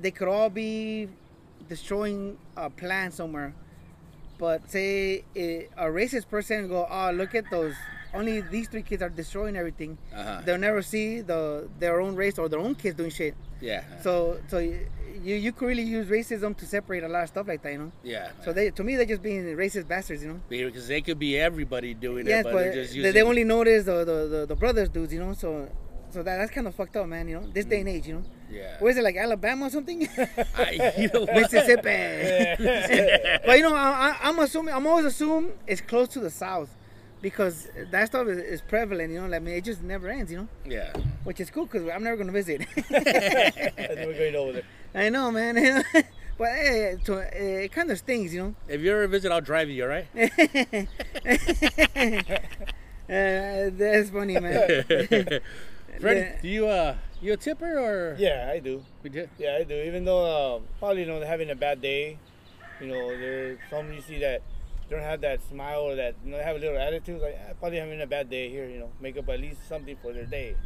they could all be destroying a plant somewhere, but say eh, a racist person go, oh look at those, only these three kids are destroying everything.
Uh-huh.
They'll never see the their own race or their own kids doing shit.
yeah,
So so you you could really use racism to separate a lot of stuff like that, you know.
yeah.
So they to me they're just being racist bastards, you know.
because they could be everybody doing
Yes,
it, but,
but
they're just using.
they only notice the, the, the, the brothers dudes, you know. So so that, that's kind of fucked up, man. You know, this day and mm. age, you know.
yeah.
Where is it like Alabama or something?
I, you know?
Mississippi. but you know, I, I, I'm assuming I'm always assume it's close to the south because that stuff is, is prevalent. You know, like I mean, it just never ends. You know,
Yeah.
which is cool because I'm never gonna visit.
I think we're going over there.
I know, man. But eh, to, eh, it kind of stings, you know.
If you ever visit, I'll drive you. All right.
Uh, that's funny, man.
Freddie, do you uh you a tipper or
Yeah, I do.
we do.
Yeah, I do. Even though uh, probably you know they're having a bad day, you know, there's some you see that don't have that smile or that you know they have a little attitude. Like eh, probably having a bad day here. You know, make up at least something for their day.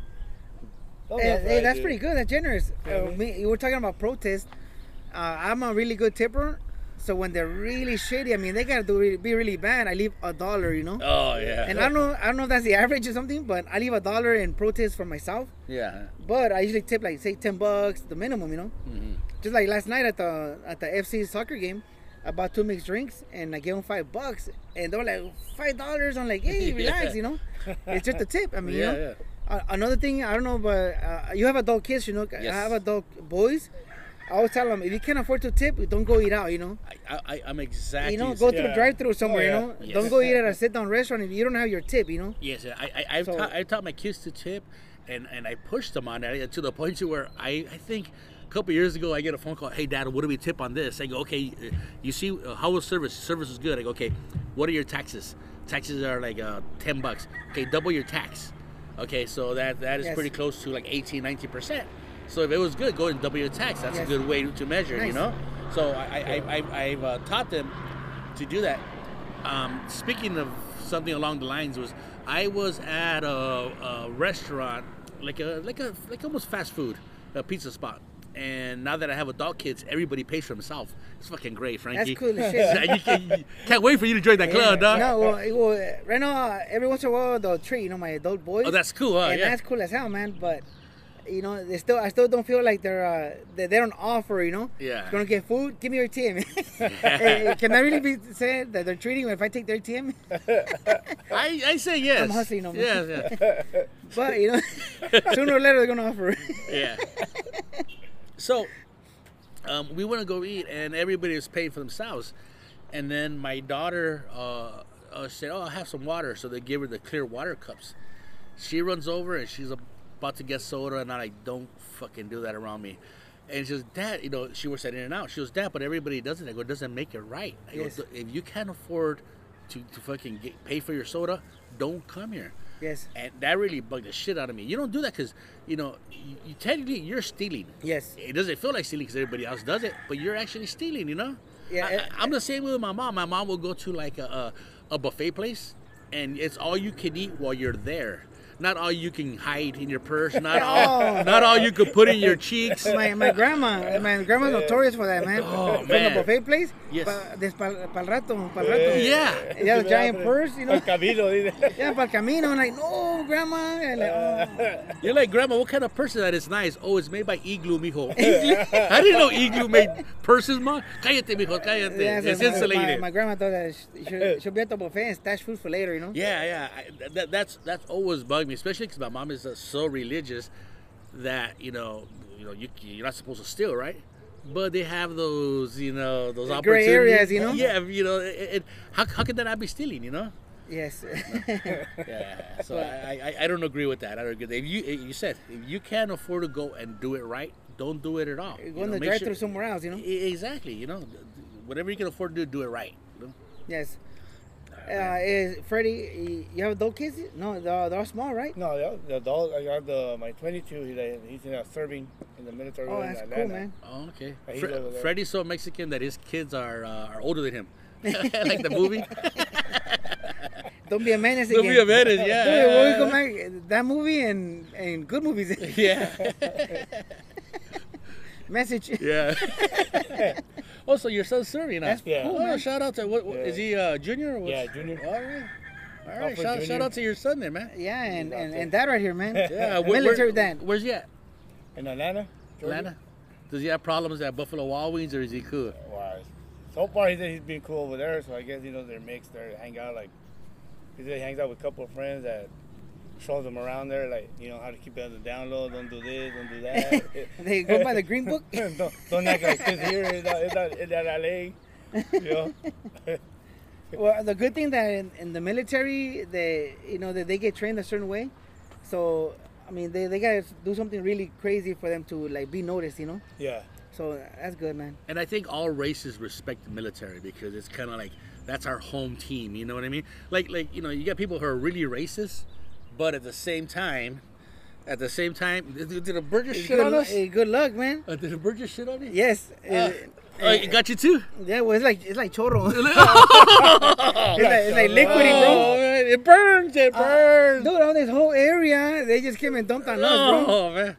So
Hey,
what
hey, that's pretty good. That's generous.
Yeah,
Uh, me, you were talking about protest. Uh, I'm a really good tipper. So when they're really shitty, I mean, they gotta do really, be really bad. I leave a dollar, you know.
Oh yeah.
And I don't know, I don't know if that's the average or something, but I leave a dollar in protest for myself.
yeah.
But I usually tip like say ten bucks, the minimum, you know.
Mm-hmm.
Just like last night at the at the FC soccer game, I bought two mixed drinks and I gave them five bucks, and they were like five dollars. I'm like, hey, relax, you know. It's just a tip. I mean,
Yeah,
you know.
yeah.
Uh, another thing, I don't know, but uh, you have adult kids, you know.
Yes.
I have adult boys. I always tell them if you can't afford to tip, don't go eat out, you know.
I, I I'm exactly.
you know, go
same.
to the
Yeah.
drive-through somewhere,
Oh, yeah.
you know.
Yes.
Don't go eat at a sit-down restaurant if you don't have your tip, you know.
Yes, I, I, I've,
So-
taught, I've taught my kids to tip, and, and I pushed them on that to the point to where I, I think a couple years ago I get a phone call. Hey, Dad, what do we tip on this? I go, okay, uh, you see uh, how was service? Service is good. I go, okay, what are your taxes? Taxes are like uh, ten bucks. Okay, double your tax. Okay, so that that is
Yes.
pretty close to like 18, 19 percent. So if it was good, go and double your tax. That's
Yes.
a good way to measure, you know. So I, I, I, I I've uh, taught them to do that. Um, speaking of something along the lines, was I was at a, a restaurant, like a like a like almost fast food, a pizza spot. And now that I have adult kids, everybody pays for themselves. It's fucking great, Frankie.
That's cool as shit.
you can, can't wait for you to join that club, dog.
No, well, well, right now, uh, every once in a while they'll treat, you know, my adult boys.
Oh, that's cool, huh?
and
Yeah.
that's cool as hell, man. But you know, they still, I still don't feel like they're, uh, they, they don't offer, you know.
Yeah.
You're Gonna get food? Give me your. Hey, can that really be said that they're treating me if I take their TM?
I, I say yes.
I'm hustling on
Yeah, yeah.
But you know, sooner or later they're gonna offer.
yeah. So, um, we want to go eat, and everybody is paying for themselves. And then my daughter uh, uh, said, "Oh, I'll have some water." So they give her the clear water cups. She runs over and she's about to get soda, and I'm like, "Don't fucking do that around me." And she goes, "Dad, you know, she works at In and Out." She goes, "Dad, but everybody does it." I go, "It doesn't make it right." I
Yes.
go, "If you can't afford to, to fucking get, pay for your soda, don't come here."
Yes.
And that really bugged the shit out of me. You don't do that because, you know, you, you technically you're stealing.
Yes.
It doesn't feel like stealing because everybody else does it, but you're actually stealing. You know.
Yeah,
I,
eh,
I, am the same with my mom. My mom will go to like a, a, a buffet place, and it's all you can eat while you're there. Not all you can hide in your purse. Not all.
Oh.
Not all you could put in your cheeks.
My, my grandma, my grandma's notorious for that, man.
Oh,
From
man.
the buffet place.
Yes.
Pa, des, pal, pal rato, pal rato.
Yeah.
Yeah, the giant purse, you know.
El camino.
Yeah, para el camino. I'm like, no, grandma. And like, oh.
You're like, Grandma, what kind of purse is that? It's nice. Oh, it's made by Igloo, mijo. I didn't know Igloo made purses, ma. Cállate, mijo, cállate.
Yeah,
it's
my,
insulated.
My, my grandma thought that she, she'll, she'll be at the buffet and stash food for later, you know.
Yeah, yeah. I, that, that's that's always bugged me, especially because my mom is uh, so religious that you know, you know, you you're not supposed to steal, right? But they have those, you know, those
gray
opportunities.
areas, you know?
Yeah, you know, it, it, how how can that not be stealing? You know?
Yes.
Yeah. So I, I I don't agree with that. I don't agree. If you you said if you can't afford to go and do it right, don't do it at all. You
Go in the
make
drive
sure-
through somewhere else, you know.
Exactly. You know, whatever you can afford to do, do it right. you know?
Yes. Uh, is Freddie? You have adult kids? No, they're, they're small, right?
No, the, the dog. I got the my 22. He's like, he's in a serving in the military.
Oh,
in
that's cool, man.
Oh, okay.
Yeah,
Fre- Freddie's so Mexican that his kids are uh, are older than him. like the movie.
Don't be a menace
Don't
again.
be a menace, yeah.
Dude, when we come back, that movie and and good movies.
yeah.
Message.
Yeah. oh, so your son's serving now?
That's
Yeah.
cool,
Oh,
man.
shout out to what, what is he uh, junior? Or what's-
Yeah, junior.
All right. All right. Shout, shout out to your son there, man.
Yeah, and, and, and that right here, man.
Yeah. where-
Military
where-
dad.
Where's he at?
In Atlanta. Georgia?
Atlanta. Does he have problems at Buffalo Wild Wings or is he cool?
Wow. So far, he said he's been cool over there. So I guess you know they're mixed. They hang out like he said he hangs out with a couple of friends that shows them around there, like you know how to keep it on the down low. Don't do this. Don't do that.
They go by the green book.
don't, don't act like this here. It's not, it's not, it's not LA. You know.
Well, the good thing that in, in the military, they you know that they get trained a certain way, so I mean they, they gotta do something really crazy for them to like be noticed, you know.
Yeah.
So that's good, man.
And I think all races respect the military because it's kind of like that's our home team. You know what I mean? Like like you know you got people who are really racist, but at the same time, at the same time, did, did a just shit
good,
on us?
hey, good luck, man.
Uh, did a just shit on you?
Yes.
Uh,
uh,
oh, it got you too.
yeah, well, it's like it's like choro. it's, like, it's like liquidy, bro.
Oh, man, it burns. It burns.
Dude, on this whole area, they just came and dumped on us, bro.
oh man.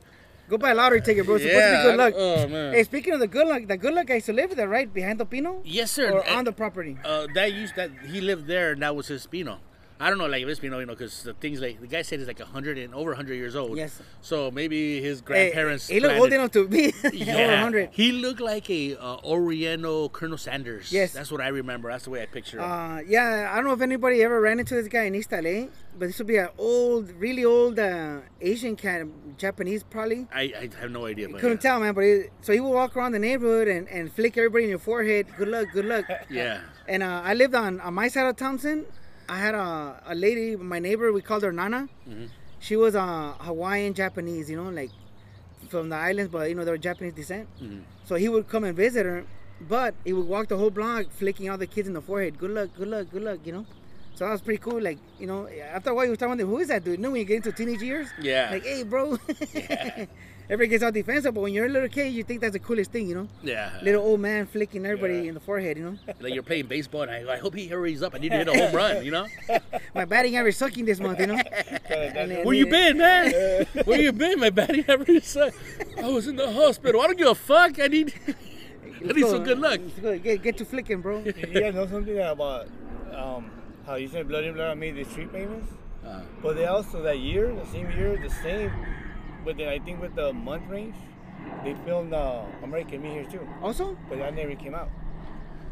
Go buy a lottery ticket, bro. It's supposed
Yeah,
to be good luck.
oh, man.
Hey, speaking of the good luck, the good luck guy used to live there, right? Behind the Pino?
Yes, sir.
Or on the property?
Uh, that used that he lived there, and that was his Spino. I don't know, like his Spino, you know, because the things like the guy said he's like hundred and over hundred years old.
Yes.
So maybe his
Hey,
grandparents.
he looked old enough to be over 100.
He looked like a uh, Oriental Colonel Sanders.
Yes.
That's what I remember. That's the way I picture him.
Uh, yeah, I don't know if anybody ever ran into this guy in East LA, but this would be an old, really old uh, Asian cat, Japanese probably.
I, I have no idea. But
Couldn't
yeah.
tell, man. But he, so he would walk around the neighborhood and, and flick everybody in your forehead. Good luck, good luck.
Yeah.
And uh, I lived on, on my side of Thompson. I had a, a lady, my neighbor, we called her Nana.
Mm-hmm.
She was a Hawaiian Japanese, you know, like from the islands, but you know, they were Japanese descent.
Mm-hmm.
So he would come and visit her, but he would walk the whole block flicking all the kids in the forehead. Good luck, good luck, good luck, you know? So that was pretty cool. Like, you know, after a while, you was talking to who is that dude? You know, when you get into teenage years?
Yeah.
Like, hey, bro. Everybody gets all defensive, but when you're a little kid, you think that's the coolest thing, you know?
Yeah.
Little old man flicking everybody
Yeah.
in the forehead, you know?
Like you're playing baseball, and I, I hope he hurries up. I need to hit a home run. You know.
My batting average sucking this month, you know? Then-
Where you been, man? Where you been? My batting average sucked. I was in the hospital. I don't give a fuck. I need. I need some good luck.
Go. Get, get to flicking, bro.
you guys know something about um, how you said Bloody and Blood made the street famous?
Uh,
But they also that year, the same year, the same, but then I think with the month range, they filmed uh, American Me here too.
Also?
But that never came out.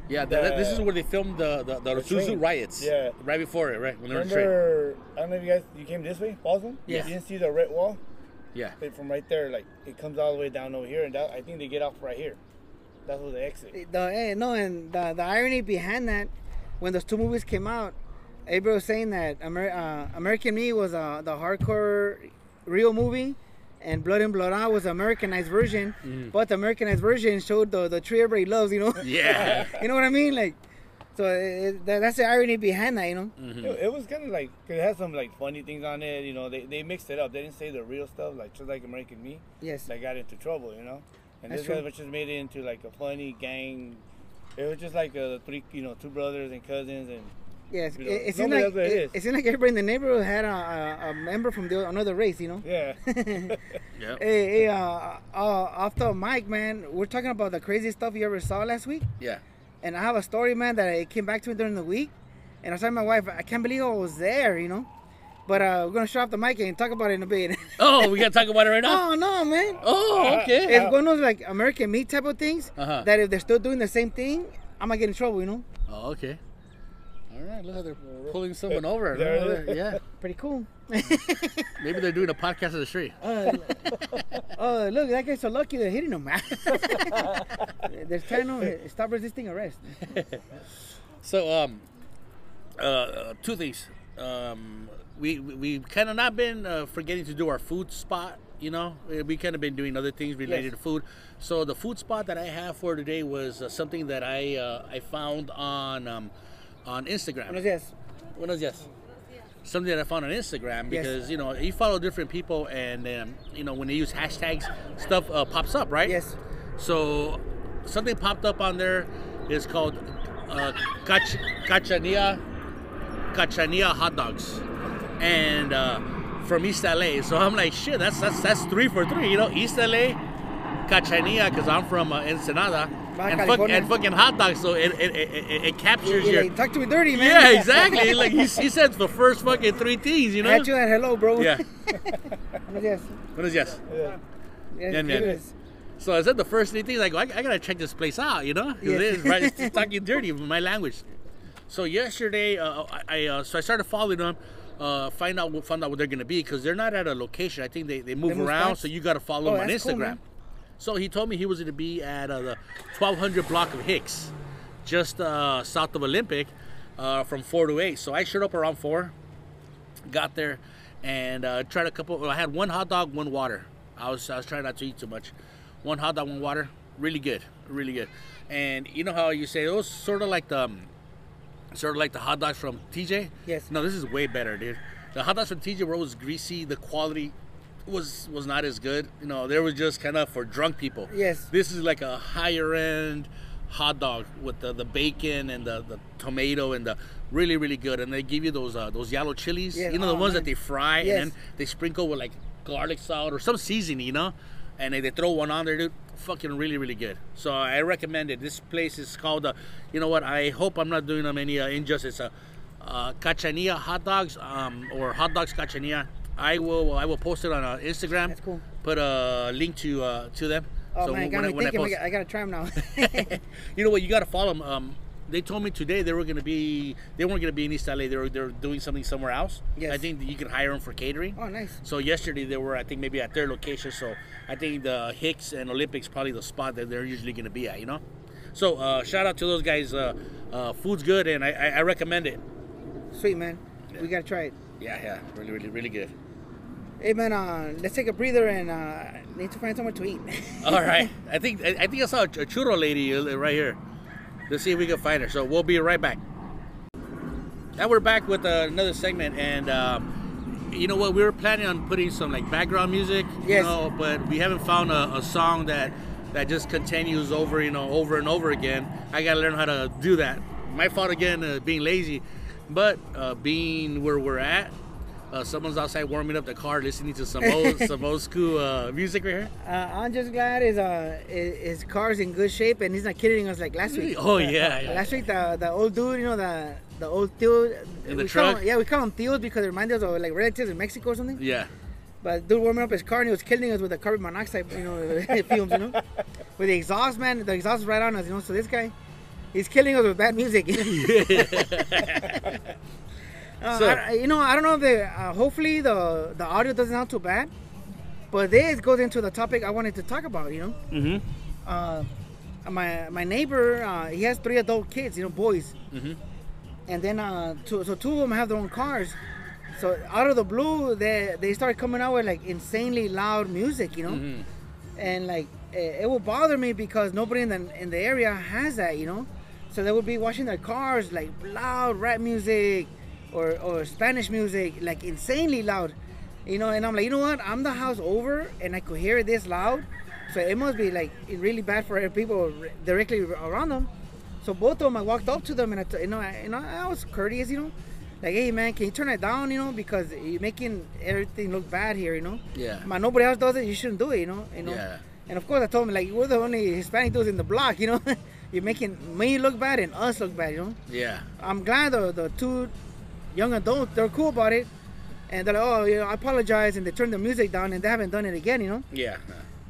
yeah, th- th- this is where they filmed the the, the,
The
riots.
Yeah.
Right before it, right when they were in the.
Remember, I don't know if you guys, you came this way, Boston?
Yes.
You didn't see the red wall?
Yeah.
It, from right there, like, it comes all the way down over here, and that, I think they get off right here. That was the exit.
The, eh, no, and the, the irony behind that, when those two movies came out, everybody was saying that Amer- uh, American Me was uh, the hardcore real movie, and Blood In Blood Out was the Americanized version. But the Americanized version showed the, the tree everybody loves, you know?
Yeah.
you know what I mean? Like, so it, that, that's the irony behind that, you know?
It, it was kind of like, 'cause it had some, like, funny things on it, you know, they, they mixed it up. They didn't say the real stuff, like, just like American Me.
Yes.
That got into trouble, you know? And
That's
this guy
true.
was just made it into, like, a funny gang. It was just like uh, three, you know, two brothers and cousins, and
Yes,
You
it,
know,
it seemed like
else it
it,
is.
it seemed like everybody in the neighborhood had a, a, a member from the, another race, you know.
yeah.
Yeah.
Hey, hey, uh, uh, off the mic, man, we're talking about the craziest stuff you ever saw last week.
Yeah.
And I have a story, man, that it came back to me during the week. And I was telling my wife, I can't believe I was there, you know. But uh, we're gonna shut off the mic and talk about it in a bit.
Oh, we gotta talk about it right now.
oh no, man!
Oh, okay.
It's one of those like American Me type of things
Uh-huh.
that if they're still doing the same thing, I might get in trouble, you know.
Oh, okay. All right. Look how they're pulling someone over.
There it
Look,
is.
Yeah.
Pretty cool.
Maybe they're doing a podcast of the street.
Uh, oh, look, that guy's so lucky they're hitting him, man. they're trying to stop resisting arrest.
So, um, uh, uh, two things. Um, we we we've kind of not been uh, forgetting to do our food spot. You know, we kind of been doing other things related
Yes.
to food. So the food spot that I have for today was uh, something that I uh, I found on um, on Instagram.
Buenos días.
Buenos días. Something that I found on Instagram
Yes.
because you know you follow different people and um, you know when they use hashtags, stuff uh, pops up, right?
Yes.
So something popped up on there. It's called uh, Cach- Cachanilla Cachanilla hot dogs, and uh, from East LA. So I'm like, shit, that's that's that's three for three. You know, East LA, Cachanilla, because I'm from uh, Ensenada, and, fuck, and fucking hot dogs. So it it, it, it, it captures
Yeah,
your.
like, talk to me dirty, man.
Yeah, exactly. Like he, he said the first fucking three things, you
I
know.
had you at hello, bro.
Yeah.
Buenos días.
Buenos días.
yeah.
Yes,
Bien,
it
So I said the first three things. I go, I, I gotta check this place out, you know, 'Cause it
Yes.
is right. It's talking dirty, in my language. So yesterday, uh, I I, uh, so I started following them, uh, find out what found out what they're gonna be because they're not at a location. I think they, they move
move
around,
spots?
so you gotta follow
Oh,
them on
that's cool,
Instagram.
man.
So he told me he was gonna be at uh, the 1200 block of Hicks, just uh, south of Olympic, uh, from four to eight. So I showed up around four, got there, and uh, tried a couple. I had one hot dog, one water. I was I was trying not to eat too much. One hot dog, one water. really good, really good. And you know how you say it was sort of like the, um, sort of like the hot dogs from TJ.
Yes.
No, this is way better, dude. The hot dogs from TJ were always greasy. The quality was was not as good. You know, they were just kind of for drunk people.
Yes.
This is like a higher end hot dog with the, the bacon and the, the tomato and the really really good. And they give you those uh, those yellow chilies.
Yeah,
You know the
oh,
ones
man.
that they fry
Yes.
and then they sprinkle with like garlic salt or some seasoning. You know, and they, they throw one on there, dude. Fucking really really good. So I recommend it. This place is called. Uh, you know what? I hope I'm not doing them any uh, injustice. Uh, uh, Cachanilla hot dogs um, or hot dogs Cachanilla. I will I will post it on uh, Instagram.
That's cool.
Put a link to uh, to them.
Oh
So
man,
when
got
I-
me
when I
thinking. I,
post-
got- I gotta try them now.
you know what? You got to follow them. Um, they told me today they were to be. They weren't going to be in East LA. They were. They were doing something somewhere else.
Yes.
I think you can hire them for catering.
oh, nice.
So yesterday they were. I think maybe at their location. So I think the Hicks and Olympics probably the spot that they're usually going to be at. You know. So uh, shout out to those guys. Uh, uh, food's good and I, I, I recommend it.
Sweet man. We gotta try it.
Yeah, yeah, really, really, really good.
Hey man, uh, let's take a breather and uh, need to find somewhere to eat.
All right. I think I, I think I saw a churro lady uh, right here. Let's see if we can find her. So we'll be right back. Now we're back with uh, another segment, and um, you know what? We were planning on putting some like background music, you
Yes.
know, but we haven't found a, a song that that just continues over, you know, over and over again. I gotta learn how to do that. My fault again, uh, being lazy, but uh, being where we're at. Uh, someone's outside warming up the car, listening to some old, some old school uh, music right here.
Uh, I'm just glad his uh his, car's in good shape and he's not kidding us like last week.
Oh yeah, yeah.
Last week the the old dude, you know the the old dude.
In the truck?
him- yeah, we call him tios because they remind us of like relatives in Mexico or something.
Yeah.
But dude warming up his car and he was killing us with the carbon monoxide, you know, fumes, you know, with the exhaust, man. The exhaust is right on us, you know. So this guy, he's killing us with bad music. Uh,
So-
I, you know, I don't know if the uh, hopefully the the audio doesn't sound too bad, but this goes into the topic I wanted to talk about. You know,
Mm-hmm.
uh, my my neighbor uh, he has three adult kids, you know, boys,
Mhm.
and then uh, two, so two of them have their own cars. So out of the blue, they they start coming out with like insanely loud music, you know,
Mhm.
and like it, it will bother me because nobody in the in the area has that, you know. So they would be watching their cars like loud rap music or or Spanish music, like insanely loud, you know. And I'm like, you know what? I'm the house over, and I could hear this loud, so it must be like really bad for people directly around them. So both of them, I walked up to them and I, t- you know, I, you know, I was courteous, you know, like, hey man, can you turn it down, you know, because you're making everything look bad here, you know.
Yeah.
Man, nobody else does it. You shouldn't do it, you know. You know.
Yeah.
And of course, I told him like we're the only Hispanic dudes in the block, you know. You're making me look bad and us look bad, you know.
Yeah.
I'm glad the the two young adults they're cool about it, and they're like, oh, you know, I apologize, and they turn the music down, and they haven't done it again, you know.
Yeah.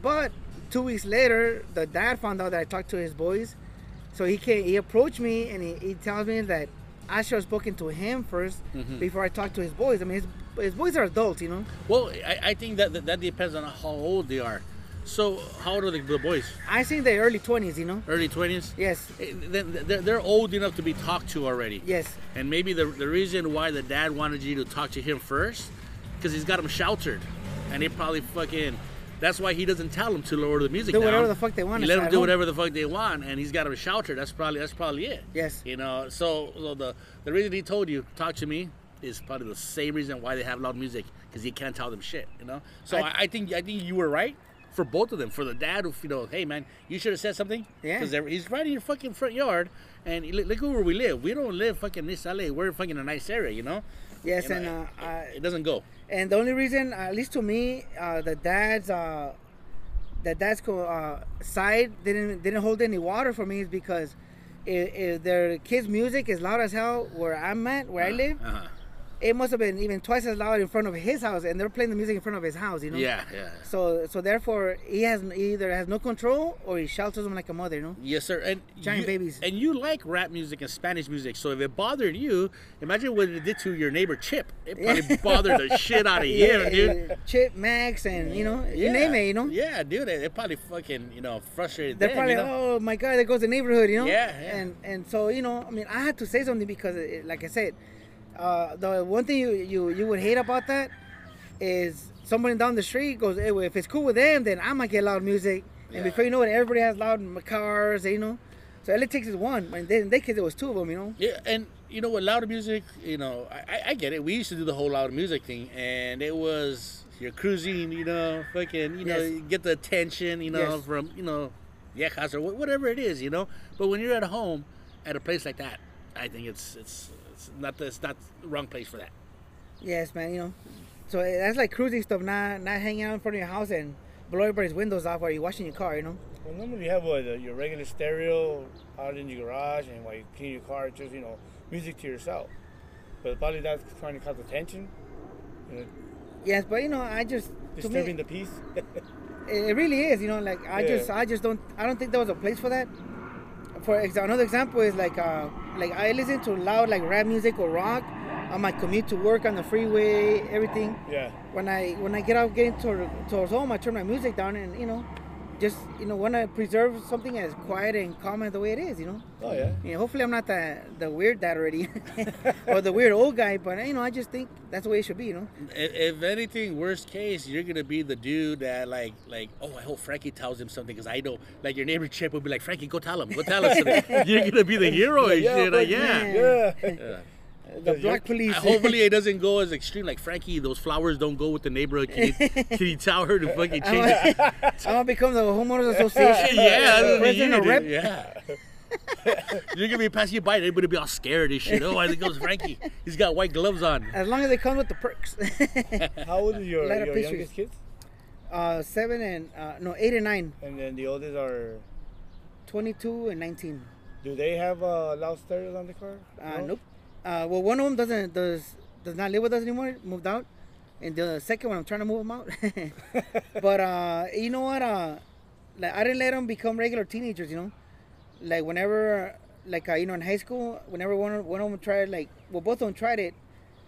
But two weeks later, the dad found out that I talked to his boys, so he came, he approached me and he, he tells me that I should have spoken to him 1st
Mhm.
before I talked to his boys. I mean, his, his boys are adults, you know.
Well, I, I think that, that that depends on how old they are. So, how old are the, the boys?
I think they're early 20s, you know.
Early twenties.
Yes, eh,
Then they're, they're old enough to be talked to already.
yes.
And maybe the the reason why the dad wanted you to talk to him first, because he's got them sheltered, and he probably fucking. That's why he doesn't tell them to lower the music
Do
down.
whatever the fuck they want
He let them do
home.
whatever the fuck they want, and he's got them sheltered. That's probably that's probably it.
Yes.
You know, so, so the the reason he told you talk to me is probably the same reason why they have loud music because he can't tell them shit. You know. So
I,
I think I think you were right for both of them. For the dad, who you know, hey man, you should have said something.
Yeah.
Because he's right in your fucking front yard, and look, look where we live. We don't live fucking in East LA. We're fucking in a nice area, you know.
Yes,
You
and
know,
uh, I,
it doesn't go.
and the only reason, at least to me, uh, the dad's uh, the dad's uh, side didn't didn't hold any water for me is because if, if their kids' music is loud as hell where I'm at, where I live,
Uh-huh.
It must have been even twice as loud in front of his house, and they're playing the music in front of his house, you know.
Yeah, yeah.
So so therefore he has he either has no control or he shelters them like a mother, you know.
Yes, sir. And
Giant
you,
babies.
And you like rap music and Spanish music, so if it bothered you, imagine what it did to your neighbor Chip. It probably bothered the shit out of you, dude.
Chip, Max, and you know, you name it, you know.
Yeah, dude. It, it probably fucking you know frustrated
They're
them.
probably,
you know?
oh my god, there goes the neighborhood, you know.
Yeah, yeah.
And and so you know, I mean, I had to say something because, it, like I said, uh, the one thing you, you you would hate about that is somebody down the street goes, hey, if it's cool with them, then I might get loud music. And before you know it, everybody has loud cars, you know. So all it takes is one. And then they kids, it was two of them, you know.
Yeah, and you know what, loud music, you know, I, I- get it. We used to do the whole loud music thing, and it was you're cruising, you know, fucking, you know,
Yes.
you get the attention, you know,
Yes.
from you know, viejas or whatever it is, you know. But when you're at home, at a place like that, I think it's it's it's not the, it's not the wrong place for that.
Yes, man, you know. So eh, that's like cruising stuff, not not hanging out in front of your house and blow everybody's windows off while you're washing your car, you know.
Well, normally you have what, uh, your regular stereo out in your garage, and while you clean your car, just you know, music to yourself. But probably that's trying to cause attention, you know,
Yes, but you know, I just to me,
disturbing the peace.
it it really is, you know. Like I
Yeah.
just I just don't I don't think there was a place for that. For exa- another example is like uh like I listen to loud like rap music or rock on my commute to work on the freeway, everything.
yeah.
when I when I get out getting toward, towards home, I turn my music down and you know, just you know, want to preserve something as quiet and calm as the way it is. You know,
Oh yeah.
you know, hopefully I'm not the the weird dad already, or the weird old guy. But you know, I just think that's the way it should be. You know,
If, if anything, worst case, you're gonna be the dude that like like oh I hope Frankie tells him something because I know like your neighbor Chip would be like Frankie go tell him go tell us something. you're gonna be the hero and shit. Like, yeah.
Yeah.
Yeah.
The
you're-
black police.
Uh, Hopefully it doesn't go as extreme like Frankie. Those flowers don't go with the neighborhood. Can you, can you tell her to fucking
I'm
change? it?
gonna, I'm gonna become the homeowners association.
yeah, that's what
president
you
or rep.
Yeah. You're gonna be passing you by, and everybody be all scared and shit. Oh, I think it was Frankie. He's got white gloves on.
As long as they come with the perks.
How old is your,
Light up
your youngest kids?
uh, seven and uh, no, eight and nine,
And then the oldest are.
22 and 19.
Do they have uh, loud stereos on the car?
Uh,
No?
Nope. Uh, well, one of them doesn't does does not live with us anymore. Moved out, and the second one I'm trying to move him out. but uh, you know what? Uh, like I didn't let them become regular teenagers. You know, like whenever, like uh, you know, in high school, whenever one one of them tried, like well, both of them tried it,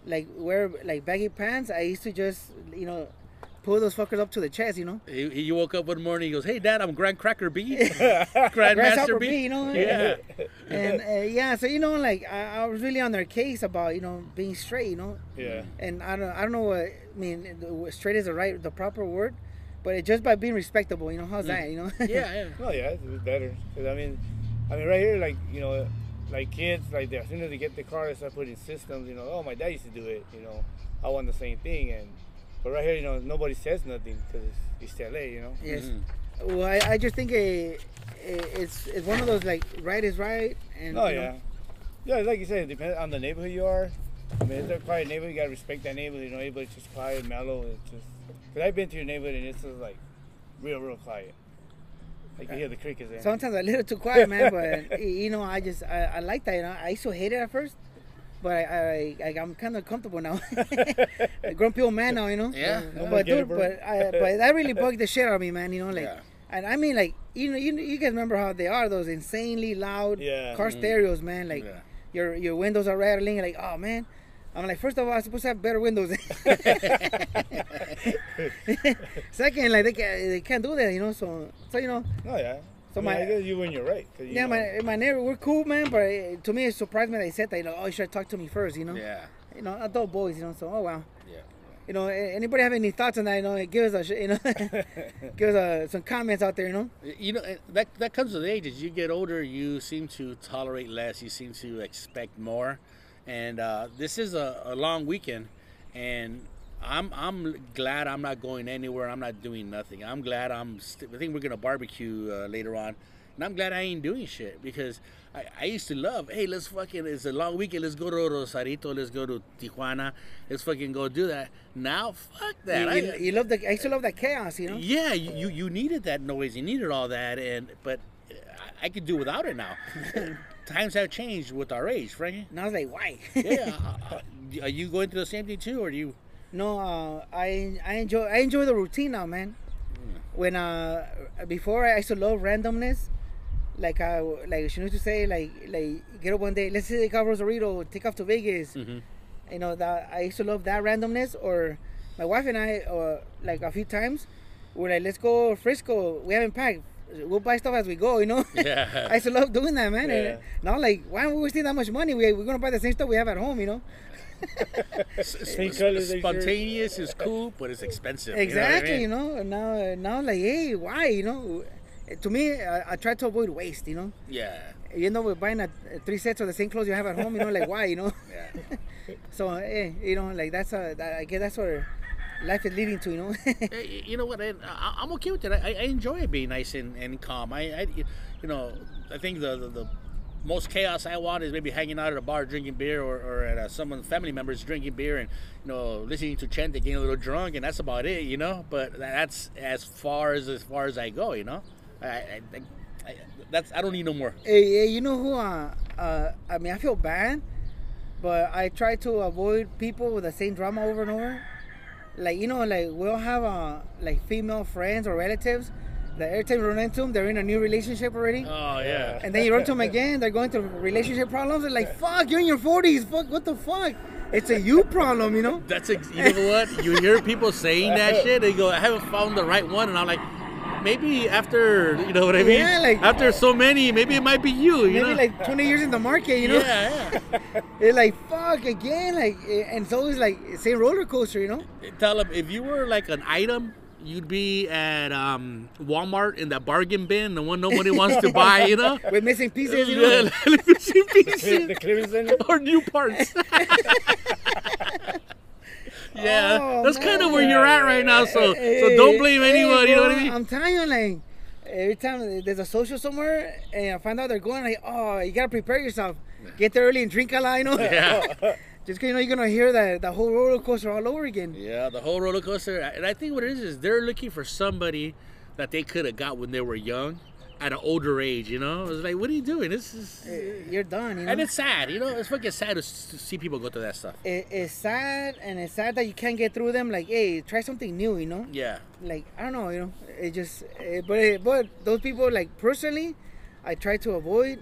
like wear like baggy pants. I used to just you know pull those fuckers up to the chest. You know.
He, he woke up one morning. He goes, "Hey, Dad, I'm Grand Cracker B, Grandmaster
B,
B."
you know?
Yeah.
And uh, yeah, so you know, like I, I was really on their case about you know being straight. You know,
Yeah.
and I don't I don't know what I mean straight is the right the proper word, but it, just by being respectable, you know how's that, you know?
yeah, yeah.
No, yeah, it's it's better. Cause I mean, I mean, right here, like you know, like kids, like they, as soon as they get the car, they start putting systems. You know, oh, my dad used to do it. You know, I want the same thing, and but right here, you know, nobody says nothing because it's, it's LA. You know.
yes.
Mhm.
Well, I, I just think it, it, it's it's one of those like right is right, and
Oh
you know,
yeah, yeah. Like you said, it depends on the neighborhood you are. I mean, if they're a quiet neighborhood, you gotta respect that neighborhood. You know, everybody's just quiet, mellow. It's just because I've been to your neighborhood and it's just like real, real quiet. Like you uh, hear the crickets. In.
sometimes a little too quiet, man. But you know, I just I, I like that. You know, I used to hate it at first, but I, I, I I'm kind of comfortable now. a grumpy old man now, you know.
Yeah.
No,
but dude, but I, but that really bugged the shit out of me, man. You know, like,
Yeah.
and I mean, like, you know, you you guys remember how they are those insanely loud
Yeah.
car
Mhm.
stereos, man. Like,
Yeah.
your your windows are rattling. Like, oh man. I'm like, first of all, I'm supposed to have better windows. Second, like they can't, they can't do that, you know. So, so you know,
Oh yeah.
So
I,
my-
I guess you when you're right. you
yeah,
know,
my my neighbor, we're cool, man. But it, to me, it surprised me that they said that. You know, oh, you should talk to me first, you know.
Yeah.
You know, adult boys, you know. So, oh wow.
Yeah.
You know, anybody have any thoughts on that? You know, give us a, you know, give us uh some comments out there. You know.
You know that that comes with age. As you get older, you seem to tolerate less. You seem to expect more. And uh, this is a, a long weekend, and I'm I'm glad I'm not going anywhere. I'm not doing nothing. I'm glad I'm. St- I think we're gonna barbecue uh, later on, and I'm glad I ain't doing shit because I, I used to love. Hey, let's fucking. It's a long weekend. Let's go to Rosarito. Let's go to Tijuana. Let's fucking go do that. Now, fuck that.
You,
I-
you, you love the. I used to love that chaos. You know.
yeah, you, you you needed that noise, you needed all that, and but I, I could do without it now. Times have changed with our age, Frankie.
And I was like, why?
Yeah, uh, uh, are you going through the same thing too, or do you?
No, uh, I I enjoy I enjoy the routine now, man. When uh before I used to love randomness, like I like she used to say like like get up one day, let's say take off Rosarito, take off to Vegas.
Mhm.
You know that I used to love that randomness. Or my wife and I, uh, like a few times, we're like, let's go Frisco. We haven't packed. We'll buy stuff as we go. You know.
Yeah.
I used to love doing that, man.
Yeah.
And now like, why are we wasting that much money? We we're gonna buy the same stuff we have at home. You know.
Spontaneous is cool, but it's expensive. you know I
Exactly,
mean?
you know. Now, now, like, hey, why? You know, to me, I, I try to avoid waste. You know,
Yeah.
you know, we're buying a, three sets of the same clothes you have at home. You know, like why? You know.
Yeah.
So, eh, you know, like that's a, that, I guess that's where life is leading to. You know.
You know what? I, I'm okay with it. I, I enjoy it being nice and, and calm. I, I, you know, I think the, the, the most chaos I want is maybe hanging out at a bar drinking beer or, or at a, someone family members drinking beer and you know listening to chant and getting a little drunk and that's about it. You know, but that's as far as as far as I go. You know, I, I, I, that's I don't need no more.
Hey, hey, you know who? Uh, uh, I mean, I feel bad, but I try to avoid people with the same drama over and over. Like you know, like we all have uh, like female friends or relatives that every time you run into them, they're in a new relationship already.
Oh yeah.
And then you run to them again, they're going through relationship problems. They're like, "Fuck, you're in your 40s. Fuck, what the fuck? It's a you problem, you know."
That's ex- you know what you hear people saying that shit. They go, "I haven't found the right one," and I'm like, maybe after you know what I mean.
Yeah, like-
after so many, maybe it might be you. You
Maybe
know.
like 20 years in the market, you know.
yeah, yeah.
It's like fuck again, like, eh, and it's always like same roller coaster, you know.
Tell them if you were like an item, you'd be at um, Walmart in that bargain bin, the one nobody wants to buy. You know.
With missing pieces, you know.
missing
the
pieces
clearance center.
or new parts. yeah,
Oh,
that's kind of where you're at right now. So, so don't blame
Hey,
anyone. you know what I mean?
I'm telling you, like every time there's a social somewhere and I find out they're going, like, oh, you gotta prepare yourself. Get there early and drink a lot, you know.
Yeah.
Just 'cause you know you're gonna hear that the whole roller coaster all over again.
Yeah, the whole roller coaster. And I think what it is is they're looking for somebody that they could have got when they were young, at an older age. You know, it's like, what are you doing? This is,
You're done, you know.
and it's sad. You know, it's fucking sad to, see people go through that stuff.
It- it's sad and it's sad that you can't get through them. Like, hey, try something new, you know.
Yeah,
Like I don't know, you know. It just, eh, but it, but those people, like personally, I try to avoid.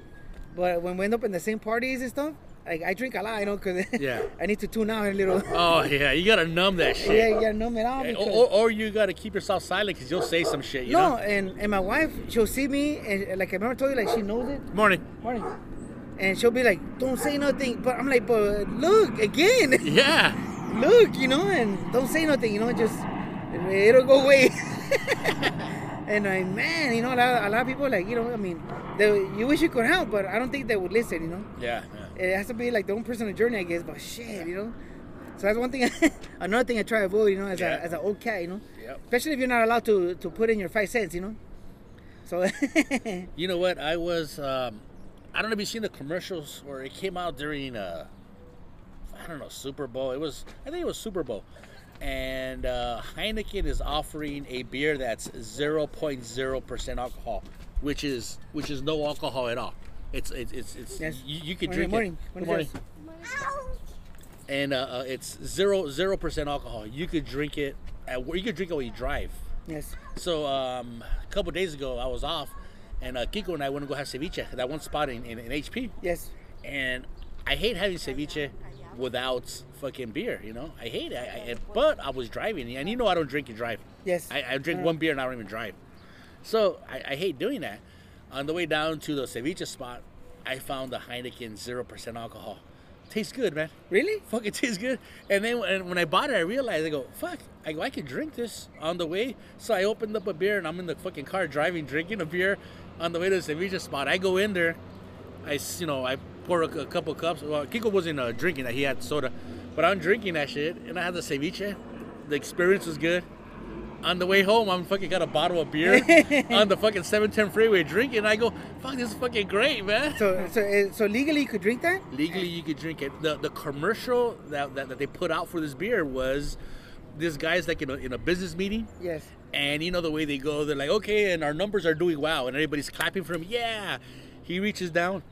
But when we end up in the same parties and stuff, like I drink a lot, you know, cause
Yeah.
I need to tune out a little.
Oh yeah, you gotta numb that shit.
yeah, you gotta numb it out.
Eh, or,
because-
or, or you gotta keep yourself silent because you'll say some shit. You
no,
know.
and and my wife, she'll see me, and like I remember I told you, like she knows it.
Morning.
Morning. And she'll be like, "Don't say nothing," but I'm like, "But look again,
Yeah.
look, you know, and don't say nothing, you know, just it'll go away." and like, man, you know, a lot, a lot of people like, you know, I mean, they, you wish you could help, but I don't think they would listen, you know.
Yeah. yeah.
It has to be like their own personal journey, I guess. But shit, you know. So that's one thing. another thing I try to avoid, you know, as
Yeah.
a as an old cat, you know.
Yep.
Especially if you're not allowed to to put in your five cents, you know. So
You know what? I was. Um, I don't know if you've seen the commercials where it came out during. Uh, I don't know Super Bowl. It was. I think it was Super Bowl, and uh, Heineken is offering a beer that's 0.0% alcohol, which is which is no alcohol at all. It's it's it's, it's
Yes.
you, you could
Morning,
drink
morning.
it. Morning.
dias.
And uh, uh, it's zero zero percent alcohol. You could drink it. At, you could drink it when you drive.
yes,
So um, a couple days ago, I was off, and uh, Kiko and I went to go have ceviche. That one spot in, in, in HP,
yes,
and I hate having ceviche without fucking beer. You know, I hate it. I, I, but I was driving, and you know I don't drink and drive.
yes.
I, I drink
Uh,
one beer and I don't even drive. So I, I hate doing that. On the way down to the ceviche spot, I found the Heineken zero percent alcohol. Tastes good, man.
Really?
Fuck, it tastes good. And then when, when I bought it, I realized I go, fuck, I go, I could drink this on the way. So I opened up a beer and I'm in the fucking car driving, drinking a beer on the way to the ceviche spot. I go in there, I, you know I pour a, a couple cups. Well, Kiko wasn't uh, drinking that; he had soda, but I'm drinking that shit, and I had the ceviche. The experience was good. On the way home, I'm fucking got a bottle of beer on the fucking 710 freeway drinking. I go, fuck, this is fucking great, man.
So so uh, so legally you could drink that?
Legally, you could drink it. The the commercial that, that, that they put out for this beer was this guy's like in a, in a business meeting,
Yes.
and you know the way they go, they're like, okay, and our numbers are doing well, and everybody's clapping for him. Yeah. He reaches down,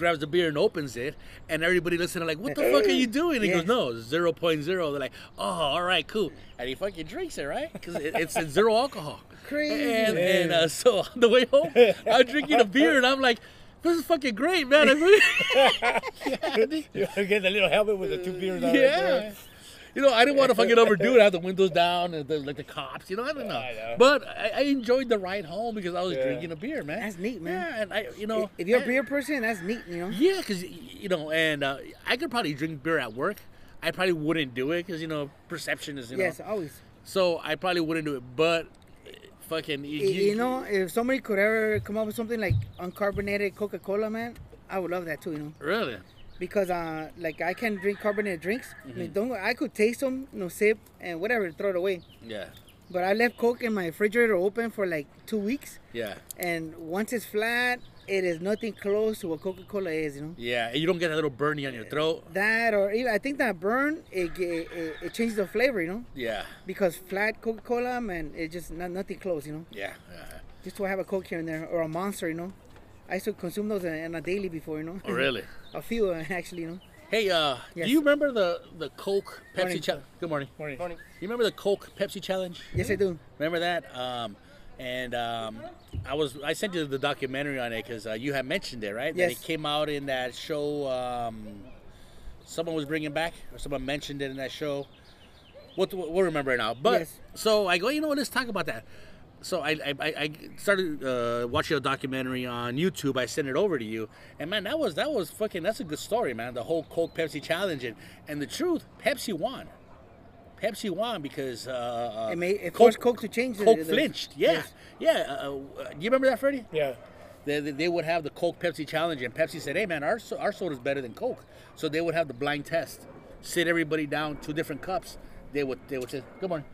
grabs the beer and opens it, and everybody listening like, what the fuck are you doing? He
Yes.
goes, no, 0.0. They're like, oh, all right, cool. And he fucking drinks it, right? Because it, it's zero alcohol.
Crazy.
And, and uh, so on the way home, I'm drinking a beer, and I'm like, this is fucking great, man. I mean,
You get the little helmet with the two beers on it.
yeah. You know, I didn't want to fucking overdo it. I have the windows down and the, like the cops. You know, I don't know.
I know.
But I, I enjoyed the ride home because I was
Yeah.
drinking a beer, man.
That's neat, man.
Yeah, and I, you know,
If you're a beer person, that's neat, you know.
yeah, because you know, and uh, I could probably drink beer at work. I probably wouldn't do it because you know perception is you know.
Yes, always.
So I probably wouldn't do it. But fucking. You,
Y- You know, if somebody could ever come up with something like uncarbonated Coca-Cola, man, I would love that too. You know,
Really?
Because uh, like I can drink carbonated drinks. I
Mm-hmm.
mean, don't I could taste them, you know, sip and whatever, throw it away.
Yeah.
But I left Coke in my refrigerator open for like two weeks,
Yeah.
and once it's flat, it is nothing close to what Coca-Cola is. You know.
Yeah. You don't get a little burny on your throat.
That or even I think that burn it, it, it, changes the flavor, you know,
Yeah.
because flat Coca-Cola, man, it's just not nothing close, you know.
Yeah. yeah.
Just to have a Coke here and there or a Monster, you know. I used to consume those on a daily before, you know.
Oh, really?
a few uh, actually, you know.
Hey, uh,
Yes.
do you remember the the Coke Pepsi challenge? Good morning.
Morning. Morning.
You remember the Coke Pepsi challenge?
Yes, I do.
Remember that? Um, and um, I was I sent you the documentary on it because uh, you had mentioned it, right? That
Yes.
it came out in that show. Um, someone was bringing back, or someone mentioned it in that show. What we'll remember it now. But
Yes.
so I go, you know what? Let's talk about that. So I I, I- I started uh, watching a documentary on YouTube. I sent it over to you, and man, that was that was fucking. That's a good story, man. The whole Coke Pepsi challenge, and and the truth, Pepsi won. Pepsi won because uh, uh,
It made it forced Coke to change. the-
Coke
the-
flinched. Yeah,
Yes.
yeah. Uh, uh, you remember that, Freddie?
Yeah.
They, they, they would have the Coke Pepsi challenge, and Pepsi said, "Hey, man, our so- our soda's better than Coke." So they would have the blind test, sit everybody down, two different cups. They would they would say, "Good morning,"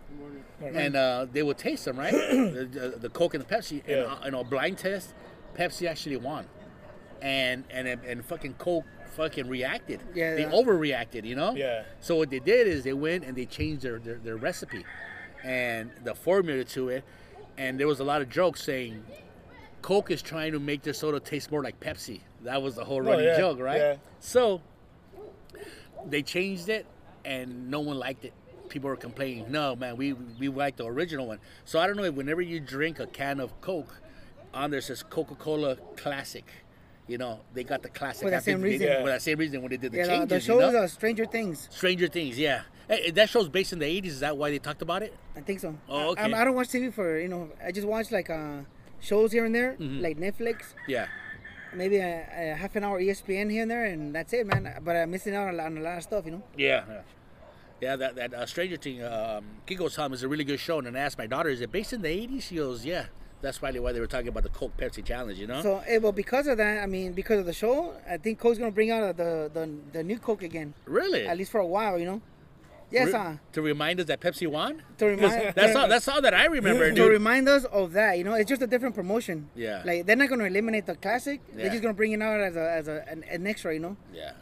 and uh, they would taste them, right? the, the, the Coke and the Pepsi, and
Yeah.
uh, in a blind test, Pepsi actually won, and and and fucking Coke fucking reacted.
Yeah,
they overreacted, you know.
Yeah.
So what they did is they went and they changed their, their, their recipe and the formula to it. And there was a lot of jokes saying Coke is trying to make their soda taste more like Pepsi. That was the whole
Oh,
running
yeah,
joke, right?
yeah.
So they changed it and no one liked it. People were complaining, no, man, we, we like the original one. So I don't know if whenever you drink a can of Coke, on there says Coca Cola Classic. You know, they got the classic.
For that
I think
same
they-
reason.
Yeah.
For that same reason when they did the
Yeah, the,
changes.
the
you
show
know?
is uh, Stranger Things.
Stranger Things, yeah. Hey, that show's based in the 80s. Is that why they talked about it?
I think so.
Oh, okay.
I, I, don't watch TV for you know. I just watch like uh, shows here and there,
Mm-hmm.
like Netflix.
Yeah.
Maybe a, a half an hour ESPN here and there, and that's it, man. But I'm missing out on, a lot- on a lot of stuff, you know.
Yeah. Yeah, yeah that, that uh, Stranger Thing, um, Kiko's Home is a really good show. And I asked my daughter, is it based in the 80s? She goes, yeah. That's probably why they were talking about the Coke Pepsi challenge, you know?
So, eh, well, because of that, I mean, because of the show, I think Coke's gonna bring out the the, the new Coke again,
really?
at least for a while, you know. Yes, uh,
to remind us that Pepsi won?
to remind
That's all, that's all that I remember,
to remind us of that, you know, it's just a different promotion.
Yeah.
Like they're not gonna eliminate the classic.
Yeah.
They're just gonna bring it out as a as a an, an extra, you know.
yeah.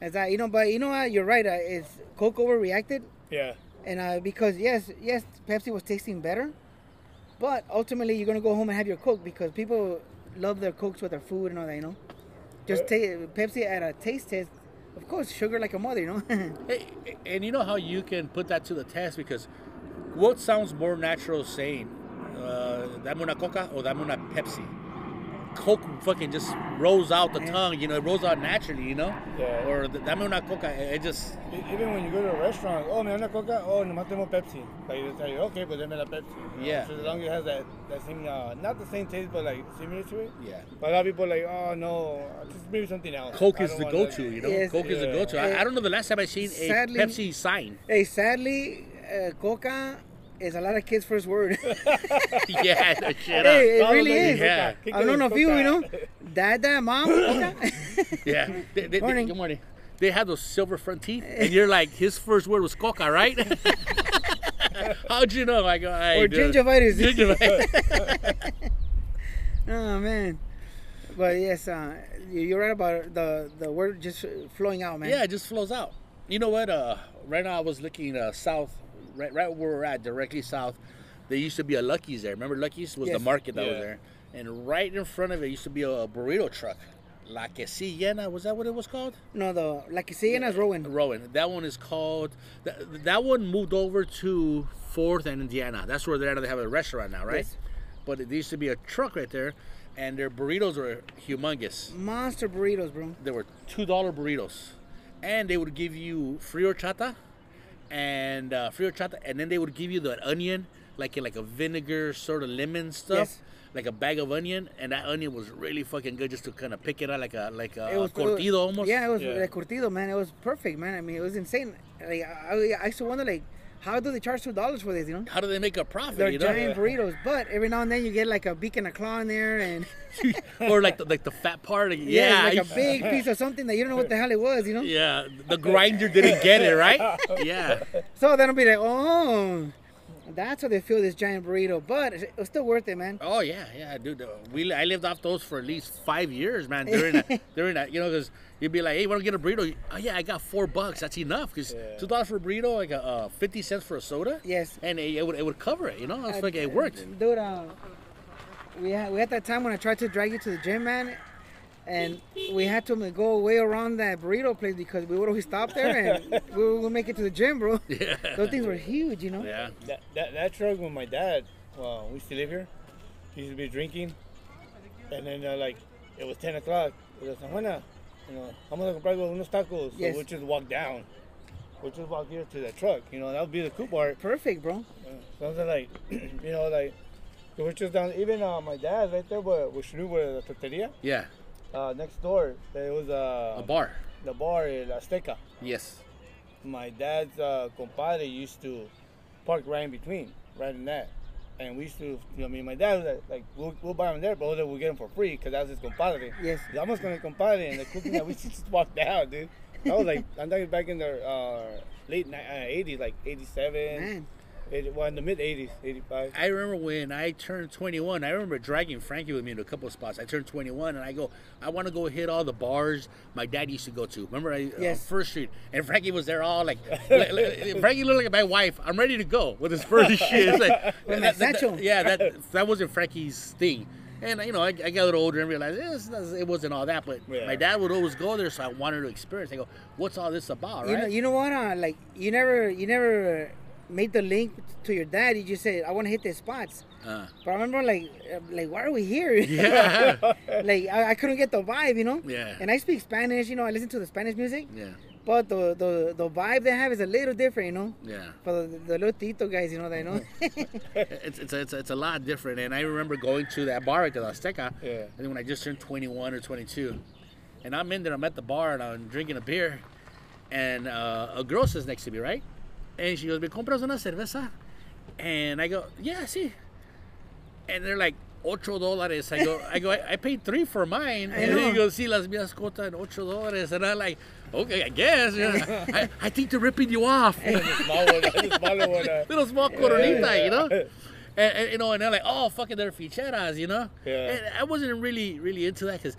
As that, you know, but you know what? You're right. Uh, it's Coke overreacted,
Yeah.
and uh, because yes, yes, Pepsi was tasting better, but ultimately you're gonna go home and have your Coke because people love their Cokes with their food and all that, you know. Just
Uh,
ta- Pepsi at a taste test, of course, sugar like a mother, you know.
Hey, and you know how you can put that to the test because what sounds more natural saying, uh, dame una coca or dame una Pepsi? Coke fucking just rolls out the tongue, you know, it rolls out naturally, you know?
Yeah.
Or the dame una coca, it it just,
Even when you go to a restaurant, oh, me una coca, oh, nomás tengo Pepsi. Like, they tell you, okay, but dame la Pepsi. you know?
Yeah.
So as long as it has that, that same, uh, not the same taste, but like similar to it.
yeah.
But a lot of people are like, oh, no, just maybe something else.
Coke is the go-to,
that.
you know?
Yes.
Coke is the go-to. I, I don't know the last time I seen sadly, a
Sadly-
Pepsi sign.
hey, sadly, uh, Coca is a lot of kids' first word.
yeah, no shit
Hey, it. Really is.
Yeah.
Coca. ¿Qué
I've known
quieres,
a few, you know. Dad, dad, mom, Coca.
Yeah. They, they, they-
Morning.
good morning. They had those silver front teeth, and you're like, his first word was coca, right? How'd you know? I go, hey,
or
dude.
gingivitis.
Gingivitis.
oh man. But yes, uh, you- you're right about the the word just flowing out, man.
yeah, it just flows out. You know what? Uh, right now I was looking uh, south, right, right where we're at, directly south. There used to be a Lucky's there. Remember Lucky's was the market that was there, and right in front of it used to be a burrito truck. La Quesillena, was that what it was called?
No, the La Quesillena is Rowan.
Rowan. That one is called. That, that one moved over to Fourth and Indiana. That's where they're at. They have a restaurant now, right?
Yes.
But there used to be a truck right there, and their burritos were humongous.
Monster burritos, bro.
They were two dollar burritos, and they would give you free horchata, and uh, free horchata, and then they would give you the onion, like in like a vinegar sort of lemon stuff.
Yes.
Like a bag of onion, and that onion was really fucking good, just to kind of pick it out like a like a
It was
cortido almost.
Yeah, it was
Yeah.
like curtido, man. It was perfect, man. I mean, it was insane. Like I, I used to wonder, like, how do they charge two dollars for this? You know,
How do they make a profit?
they're
you know?
giant burritos, but every now and then you get like a beak and a claw in there, and
or like the, like the fat part. Like,
yeah,
yeah,
like a big piece of something that you don't know what the hell it was. You know,
Yeah, the grinder didn't get it right. Yeah,
so then I'll be like, oh, that's how they feel this giant burrito, but it was still worth it, man.
Oh yeah, yeah, dude. uh, We I lived off those for at least five years, man. During that, during that, you know, because you'd be like, "Hey, want to get a burrito?" Oh yeah, I got four bucks. That's enough. Because
Yeah.
two dollars for a burrito, like a, uh, fifty cents for a soda.
Yes.
and it, it would it would cover it. You know, it's like it worked.
Dude, uh, we had, we had that time when I tried to drag you to the gym, man, and we had to go way around that burrito place because we would always stop there and we would make it to the gym, bro.
Yeah.
Those things were huge, you know.
Yeah.
That, that, that truck with my dad, well, we used to live here. He used to be drinking. And then, uh, like, it was 10 o'clock. It was San Juana, you know, vamos a comprar unos tacos. So
Yes.
we'll just walk down. We'll just walk here to the truck. You know, that would be the cool part.
Perfect, bro.
Uh, something like, you know, like, so we're just down. Even uh, my dad right there where, where Shnu, where the torteria,
Yeah.
uh, next door, there was uh,
A bar.
the bar, El Azteca.
Yes.
my dad's uh, compadre used to park right in between, right in that. And we used to, you know, me and my dad was like, like we'll, we'll buy them there, but we'll get them for free because that's his compadre.
Yes.
Vamos con el compadre, and the cooking that we used to just walk down, dude. That was like, I'm talking back in the uh, late ni- uh, 80s, like 87,
Man,
80, well, in the mid 80s, 85.
I remember when I turned 21, I remember dragging Frankie with me to a couple of spots. I turned 21 and I go, I want to go hit all the bars my dad used to go to. Remember, I,
Yes.
uh, First Street. And Frankie was there all like, Frankie looked like my wife. I'm ready to go with his first shit. It's like,
With
that-
my
that- yeah, that, that wasn't Frankie's thing. And, you know, I, I got a little older and realized eh, it wasn't all that. But
Yeah.
my dad would always go there, so I wanted to experience. I go, what's all this about,
you know, you know what? Uh, like you never, you never made the link to your dad. You just said, "I want to hit the spots."
Uh,
But I remember, like, like why are we here?
yeah.
like I, I couldn't get the vibe, you know.
Yeah.
And I speak Spanish, you know. I listen to the Spanish music,
yeah.
but the the, the vibe they have is a little different, you know.
Yeah.
For the, the little Tito guys, you know, they know.
it's, it's, it's, it's a lot different. And I remember going to that bar at the Azteca.
Yeah.
I think when I just turned 21 or 22. And I'm in there, I'm at the bar and I'm drinking a beer. And uh, a girl sits next to me, right? And she goes, ¿Me compras una cerveza? And I go, yeah, sí. And they're like, ocho dólares. I go, I go, I, I paid three for mine.
I
and then he
know.
goes, sí, las mías costan ocho dólares. And I'm like, okay, I guess. know, I, I think they're ripping you off.
the small one, the one. Uh,
little small coronita, you know. And, and, you know, and they're like, oh, fucking, they're ficheras, you know.
Yeah.
And I wasn't really, really into that because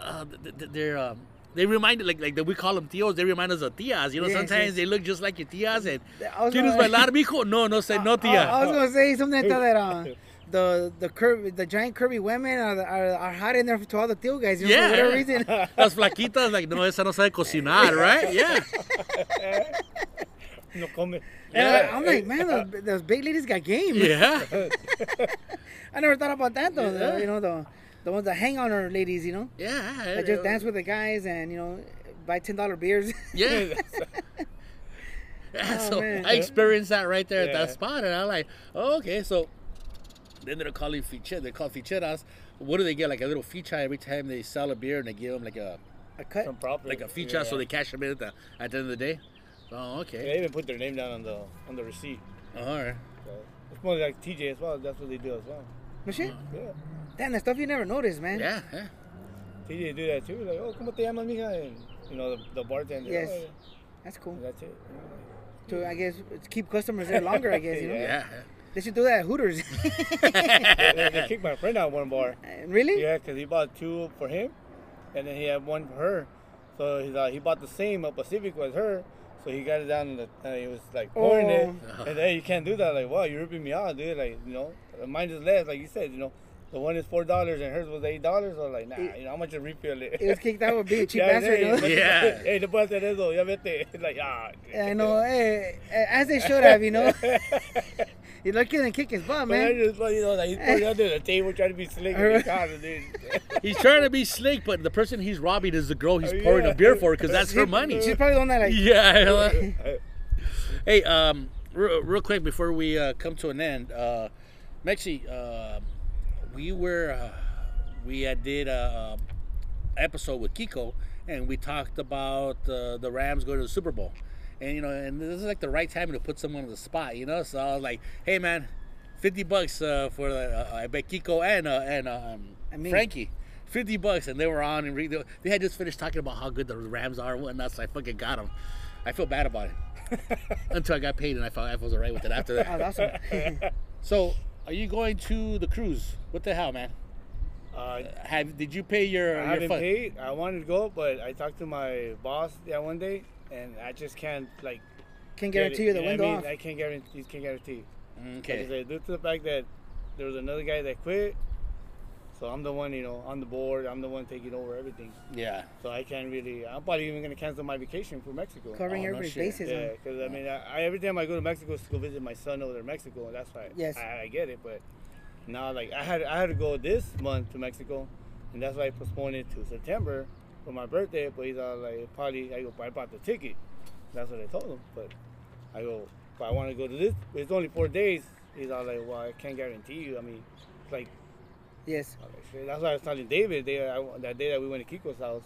uh, th- th- they're um, they reminded like like that we call them tios. They remind us of tias. You know,
Yes,
sometimes
yes.
they look just like your tias. And
I was
¿Quieres
gonna-
bailar, mijo? No, no say no,
I,
tia.
I was gonna say something like that. that uh, the the curvy, the giant curvy women are, are, are hot in there to all the Tito guys. You know,
yeah.
for whatever reason.
Las flaquitas, like, no, esa no sabe cocinar, right? Yeah.
no come.
And I, am like, man, those, those big ladies got game.
Yeah.
I never thought about that though. the-
Yeah.
you know, the the ones that hang on our ladies. You know,
Yeah.
that just dance with the guys and you know, buy ten dollar beers.
Yeah. Yeah,
Oh,
so
man.
I experienced that right there at that spot, and I'm like, oh, okay. So then they're calling fiche. They call called ficheras. What do they get? Like a little ficha every time they sell a beer, and they give them like a
a cut.
Some profit.
like a ficha,
yeah.
so they cash them in at the at the end of the day. Oh, okay.
They even put their name down on the on the receipt.
All right.
So it's more like TJ as well. That's what they do as well.
No shit.
Yeah.
Damn, that stuff you never noticed, man.
Yeah, yeah.
TJ do that too. Like, oh, ¿cómo te llamas, mija? And, you know, the, the bartender.
Yes.
"Oh, yeah."
That's cool.
And that's it.
To I guess keep customers there longer. I guess you know.
Yeah.
They should do that at Hooters.
they, they kicked my friend out one bar.
really?
Yeah, because he bought two for him, and then he had one for her. So he's, uh, he bought the same a Pacific as her. So he got it down, in the, and he was like oh. pouring it.
Oh.
And hey, you can't do that. Like, wow, you're ripping me off, dude. Like, you know, mine is less. Like you said, you know, the one is four dollars and hers was eight dollars. So like, nah, you know, how much to refill it?
It was kicked out with being a cheap
Yeah,
bastard. You
hey,
Yeah.
Hey, no puedo hacer eso. Ya vete. Like, ah.
I know, hey, as they should have, you know. You're lucky than kick his butt,
But
man.
just, you know, like he's putting under the table trying to be slick with his.
He's trying to be slick, but the person he's robbing is the girl he's
Oh,
pouring a beer for because that's her money.
She's probably on that like.
Yeah. hey, um, real, real quick before we uh, come to an end, uh, Mexi, uh, we were uh, we uh, did a, a episode with Kiko, and we talked about uh, the Rams going to the Super Bowl. and you know, and this is like the right time to put someone on the spot, you know. So I was like, "Hey, man, fifty bucks uh, for uh, I bet Kiko and uh, and um,
I mean-
Frankie." 50 bucks and they were on and re- they had just finished talking about how good the Rams are and whatnot so I fucking got them I feel bad about it until I got paid and I felt I was alright with it after that
Oh, that's awesome.
so are you going to the cruise what the hell man
Uh,
have did you pay your,
I
your
haven't
fund?
paid. I wanted to go, but I talked to my boss that one day, and I just can't like. Can't
guarantee you the
know
window
I mean,
off.
I can't guarantee. Can't guarantee. Like I
okay
said, due to the fact that there was another guy that quit, so I'm the one, you know, on the board. I'm the one taking over everything.
yeah
So I can't really. I'm probably even gonna cancel my vacation for Mexico.
Covering
Oh,
everybody's
shit.
bases.
Yeah,
huh?
because I mean, I, I, every time I go to Mexico, it's to go visit my son over there in Mexico, and that's why
Yes.
I, I get it. But now, like, I had I had to go this month to Mexico, and that's why I postponed it to September for my birthday. But he's all like, probably I go, I bought the ticket. That's what I told him. But I go, if I want to go to this, it's only four days. He's all like, well, I can't guarantee you. I mean, it's like
Yes.
I'm like, shit. That's why I was telling David they, I, that day that we went to Kiko's house.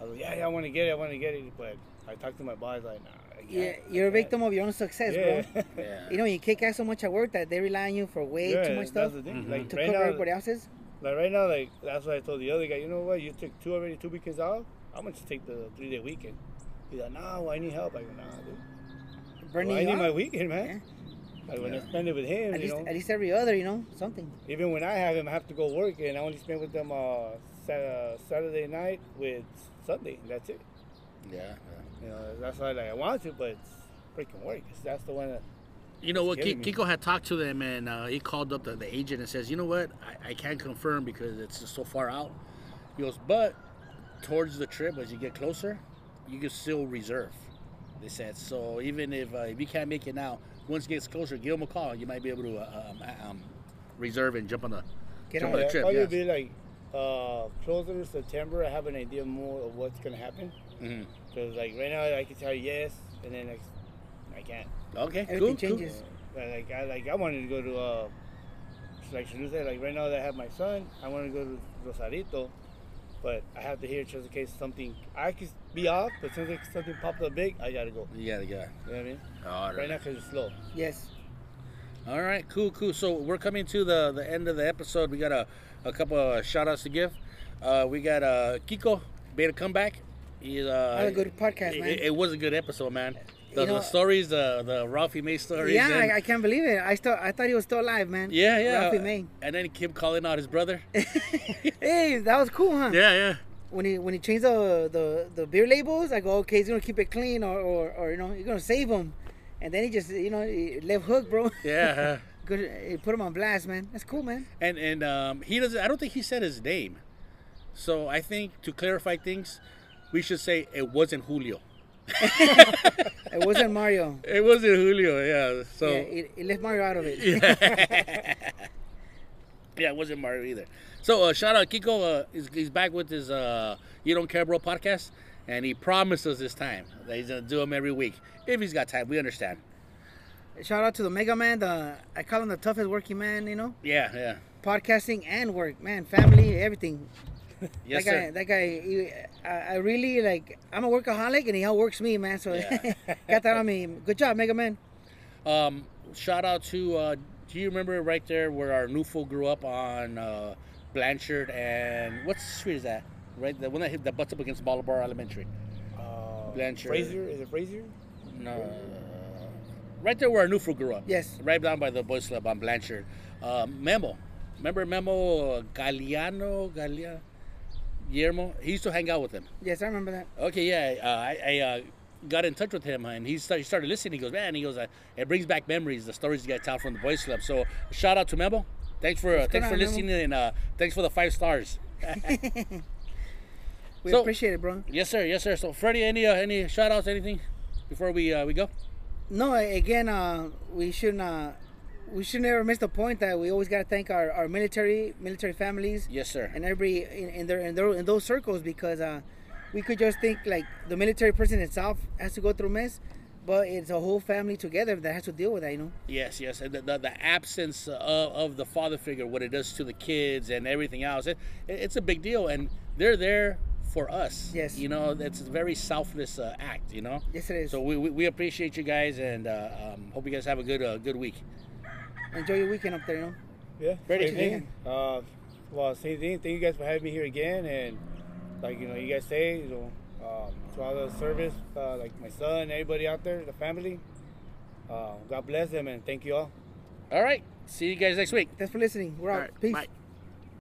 I was like, yeah, yeah, I want to get it, I want to get it. But I talked to my boss, like, nah,
Yeah, you're a victim of your own success,
Yeah.
bro.
yeah
You know, you kick ass so much at work that they rely on you for way
yeah,
too much stuff
That's the thing.
Mhm.
Like
to
right
cover
now,
everybody else's.
like right now, like that's why I told the other guy. You know what? You took two already, two weekends off. I'm gonna just take the three day weekend. He's like, no, I need help. I go, nah, dude.
Burning
Well, I
you
need my weekend, man. Like when I spend it with him,
At
you
least,
know.
at least every other, you know, something.
Even when I have him, I have to go work, and I only spend with them uh, Sat- uh, Saturday night with Sunday. That's it.
yeah
You know, that's why like I want to, but it's freaking work. That's the one that
You know what? Ki- Kiko had talked to them, and uh, he called up the, the agent and says, "You know what? I, I can't confirm because it's just so far out." He goes, "But towards the trip, as you get closer, you can still reserve." They said so. Even if uh, if you can't make it now, once it gets closer, give them a call. You might be able to uh, um, uh, um, reserve and jump on the
Get
jump
on
on the trip.
probably
yes.
be like uh, closer to September. I have an idea more of what's gonna happen. Because like right now, I can tell you yes, and then like, I can't.
Okay,
Everything
cool, cool.
changes.
Uh, Like I like I wanted to go to uh, like like right now that I have my son, I want to go to Rosarito, but I have to hear just in case something I could be off, but since like, something popped up big, I gotta go.
You gotta go.
You know what I mean?
All
Right
right.
now, cause it's slow.
Yes.
All right, cool, cool. So we're coming to the the end of the episode. We got a, a couple of shout outs to give. Uh, we got uh, Kiko made a comeback. He's uh,
Had a good podcast,
it,
man.
It, it was a good episode, man. The,
You know-
the stories, the the Ralphie May stories.
Yeah, I, I can't believe it. I still, I thought he was still alive, man.
yeah, yeah.
Ralphie May.
And then Kim calling out his brother.
hey, that was cool, huh?
yeah, yeah.
When he when he changed the the, the beer labels, I go, okay, he's gonna keep it clean, or, or, or you know, he's gonna save him. And then he just, you know, he left hook, bro.
Yeah.
Good, he put him on blast, man. That's cool, man.
and and um, he doesn't. I don't think he said his name. So I think to clarify things, we should say it wasn't Julio.
It wasn't Mario.
It wasn't Julio. Yeah. So.
yeah, he left Mario out of it.
yeah, it wasn't Mario either. So uh, shout out Kiko. Uh, he's, he's back with his uh, "You Don't Care Bro" podcast, and he promised us this time that he's gonna do them every week if he's got time. We understand.
Shout out to the Mega Man. The I call him the toughest working man. You know,
Yeah, yeah.
podcasting and work, man, family, everything.
Yes,
that guy,
sir.
that guy, he, I, I really like. I'm a workaholic, and he outworks me, man. So
Yeah.
got that on me. Good job, Mega Man.
Um, shout out to. Uh, do you remember right there where our new fool grew up on uh, Blanchard and what street is that? Right, the one that hit that butts up against Bolivar Elementary.
Uh,
Blanchard.
Fraser, is it Fraser?
No, right there where our new fool grew up.
Yes.
right down by the boys club on Blanchard. Uh, Memo, remember Memo uh, Galliano, Gallia, Guillermo? He used to hang out with him.
Yes, I remember that.
Okay, yeah, uh, I, I uh, got in touch with him and he started, he started listening. He goes, man, he goes, uh, it brings back memories, the stories you guys tell from the boys club. So shout out to Memo. Thanks for uh, thanks for
on,
listening and uh, thanks for the five stars.
We
So-
appreciate it, bro.
yes, sir. Yes, sir. So Freddie, any uh, any shout outs, anything before we uh, we go?
No, again, uh, we shouldn't. We should never miss the point that we always got to thank our, our military military families
Yes, sir.
and everybody in, in their in their in those circles because uh, we could just think like the military person itself has to go through mess, but it's a whole family together that has to deal with that. You know.
Yes, yes, and the, the, the absence of, of the father figure, what it does to the kids and everything else, it, it's a big deal, and they're there for us.
Yes.
You know, it's a very selfless uh, act. You know.
Yes, it is.
So we, we, we appreciate you guys and uh, um, hope you guys have a good uh, good week.
Enjoy your weekend up there, you know.
Yeah, same thing. Uh, well, same thing. Thank you guys for having me here again, and like you know, you guys say, you know, um, to all the service, uh, like my son, everybody out there, the family. Uh, God bless them, and thank you all.
All right. See you guys next week.
Thanks for listening. We're out.
Right,
Peace.
Bye.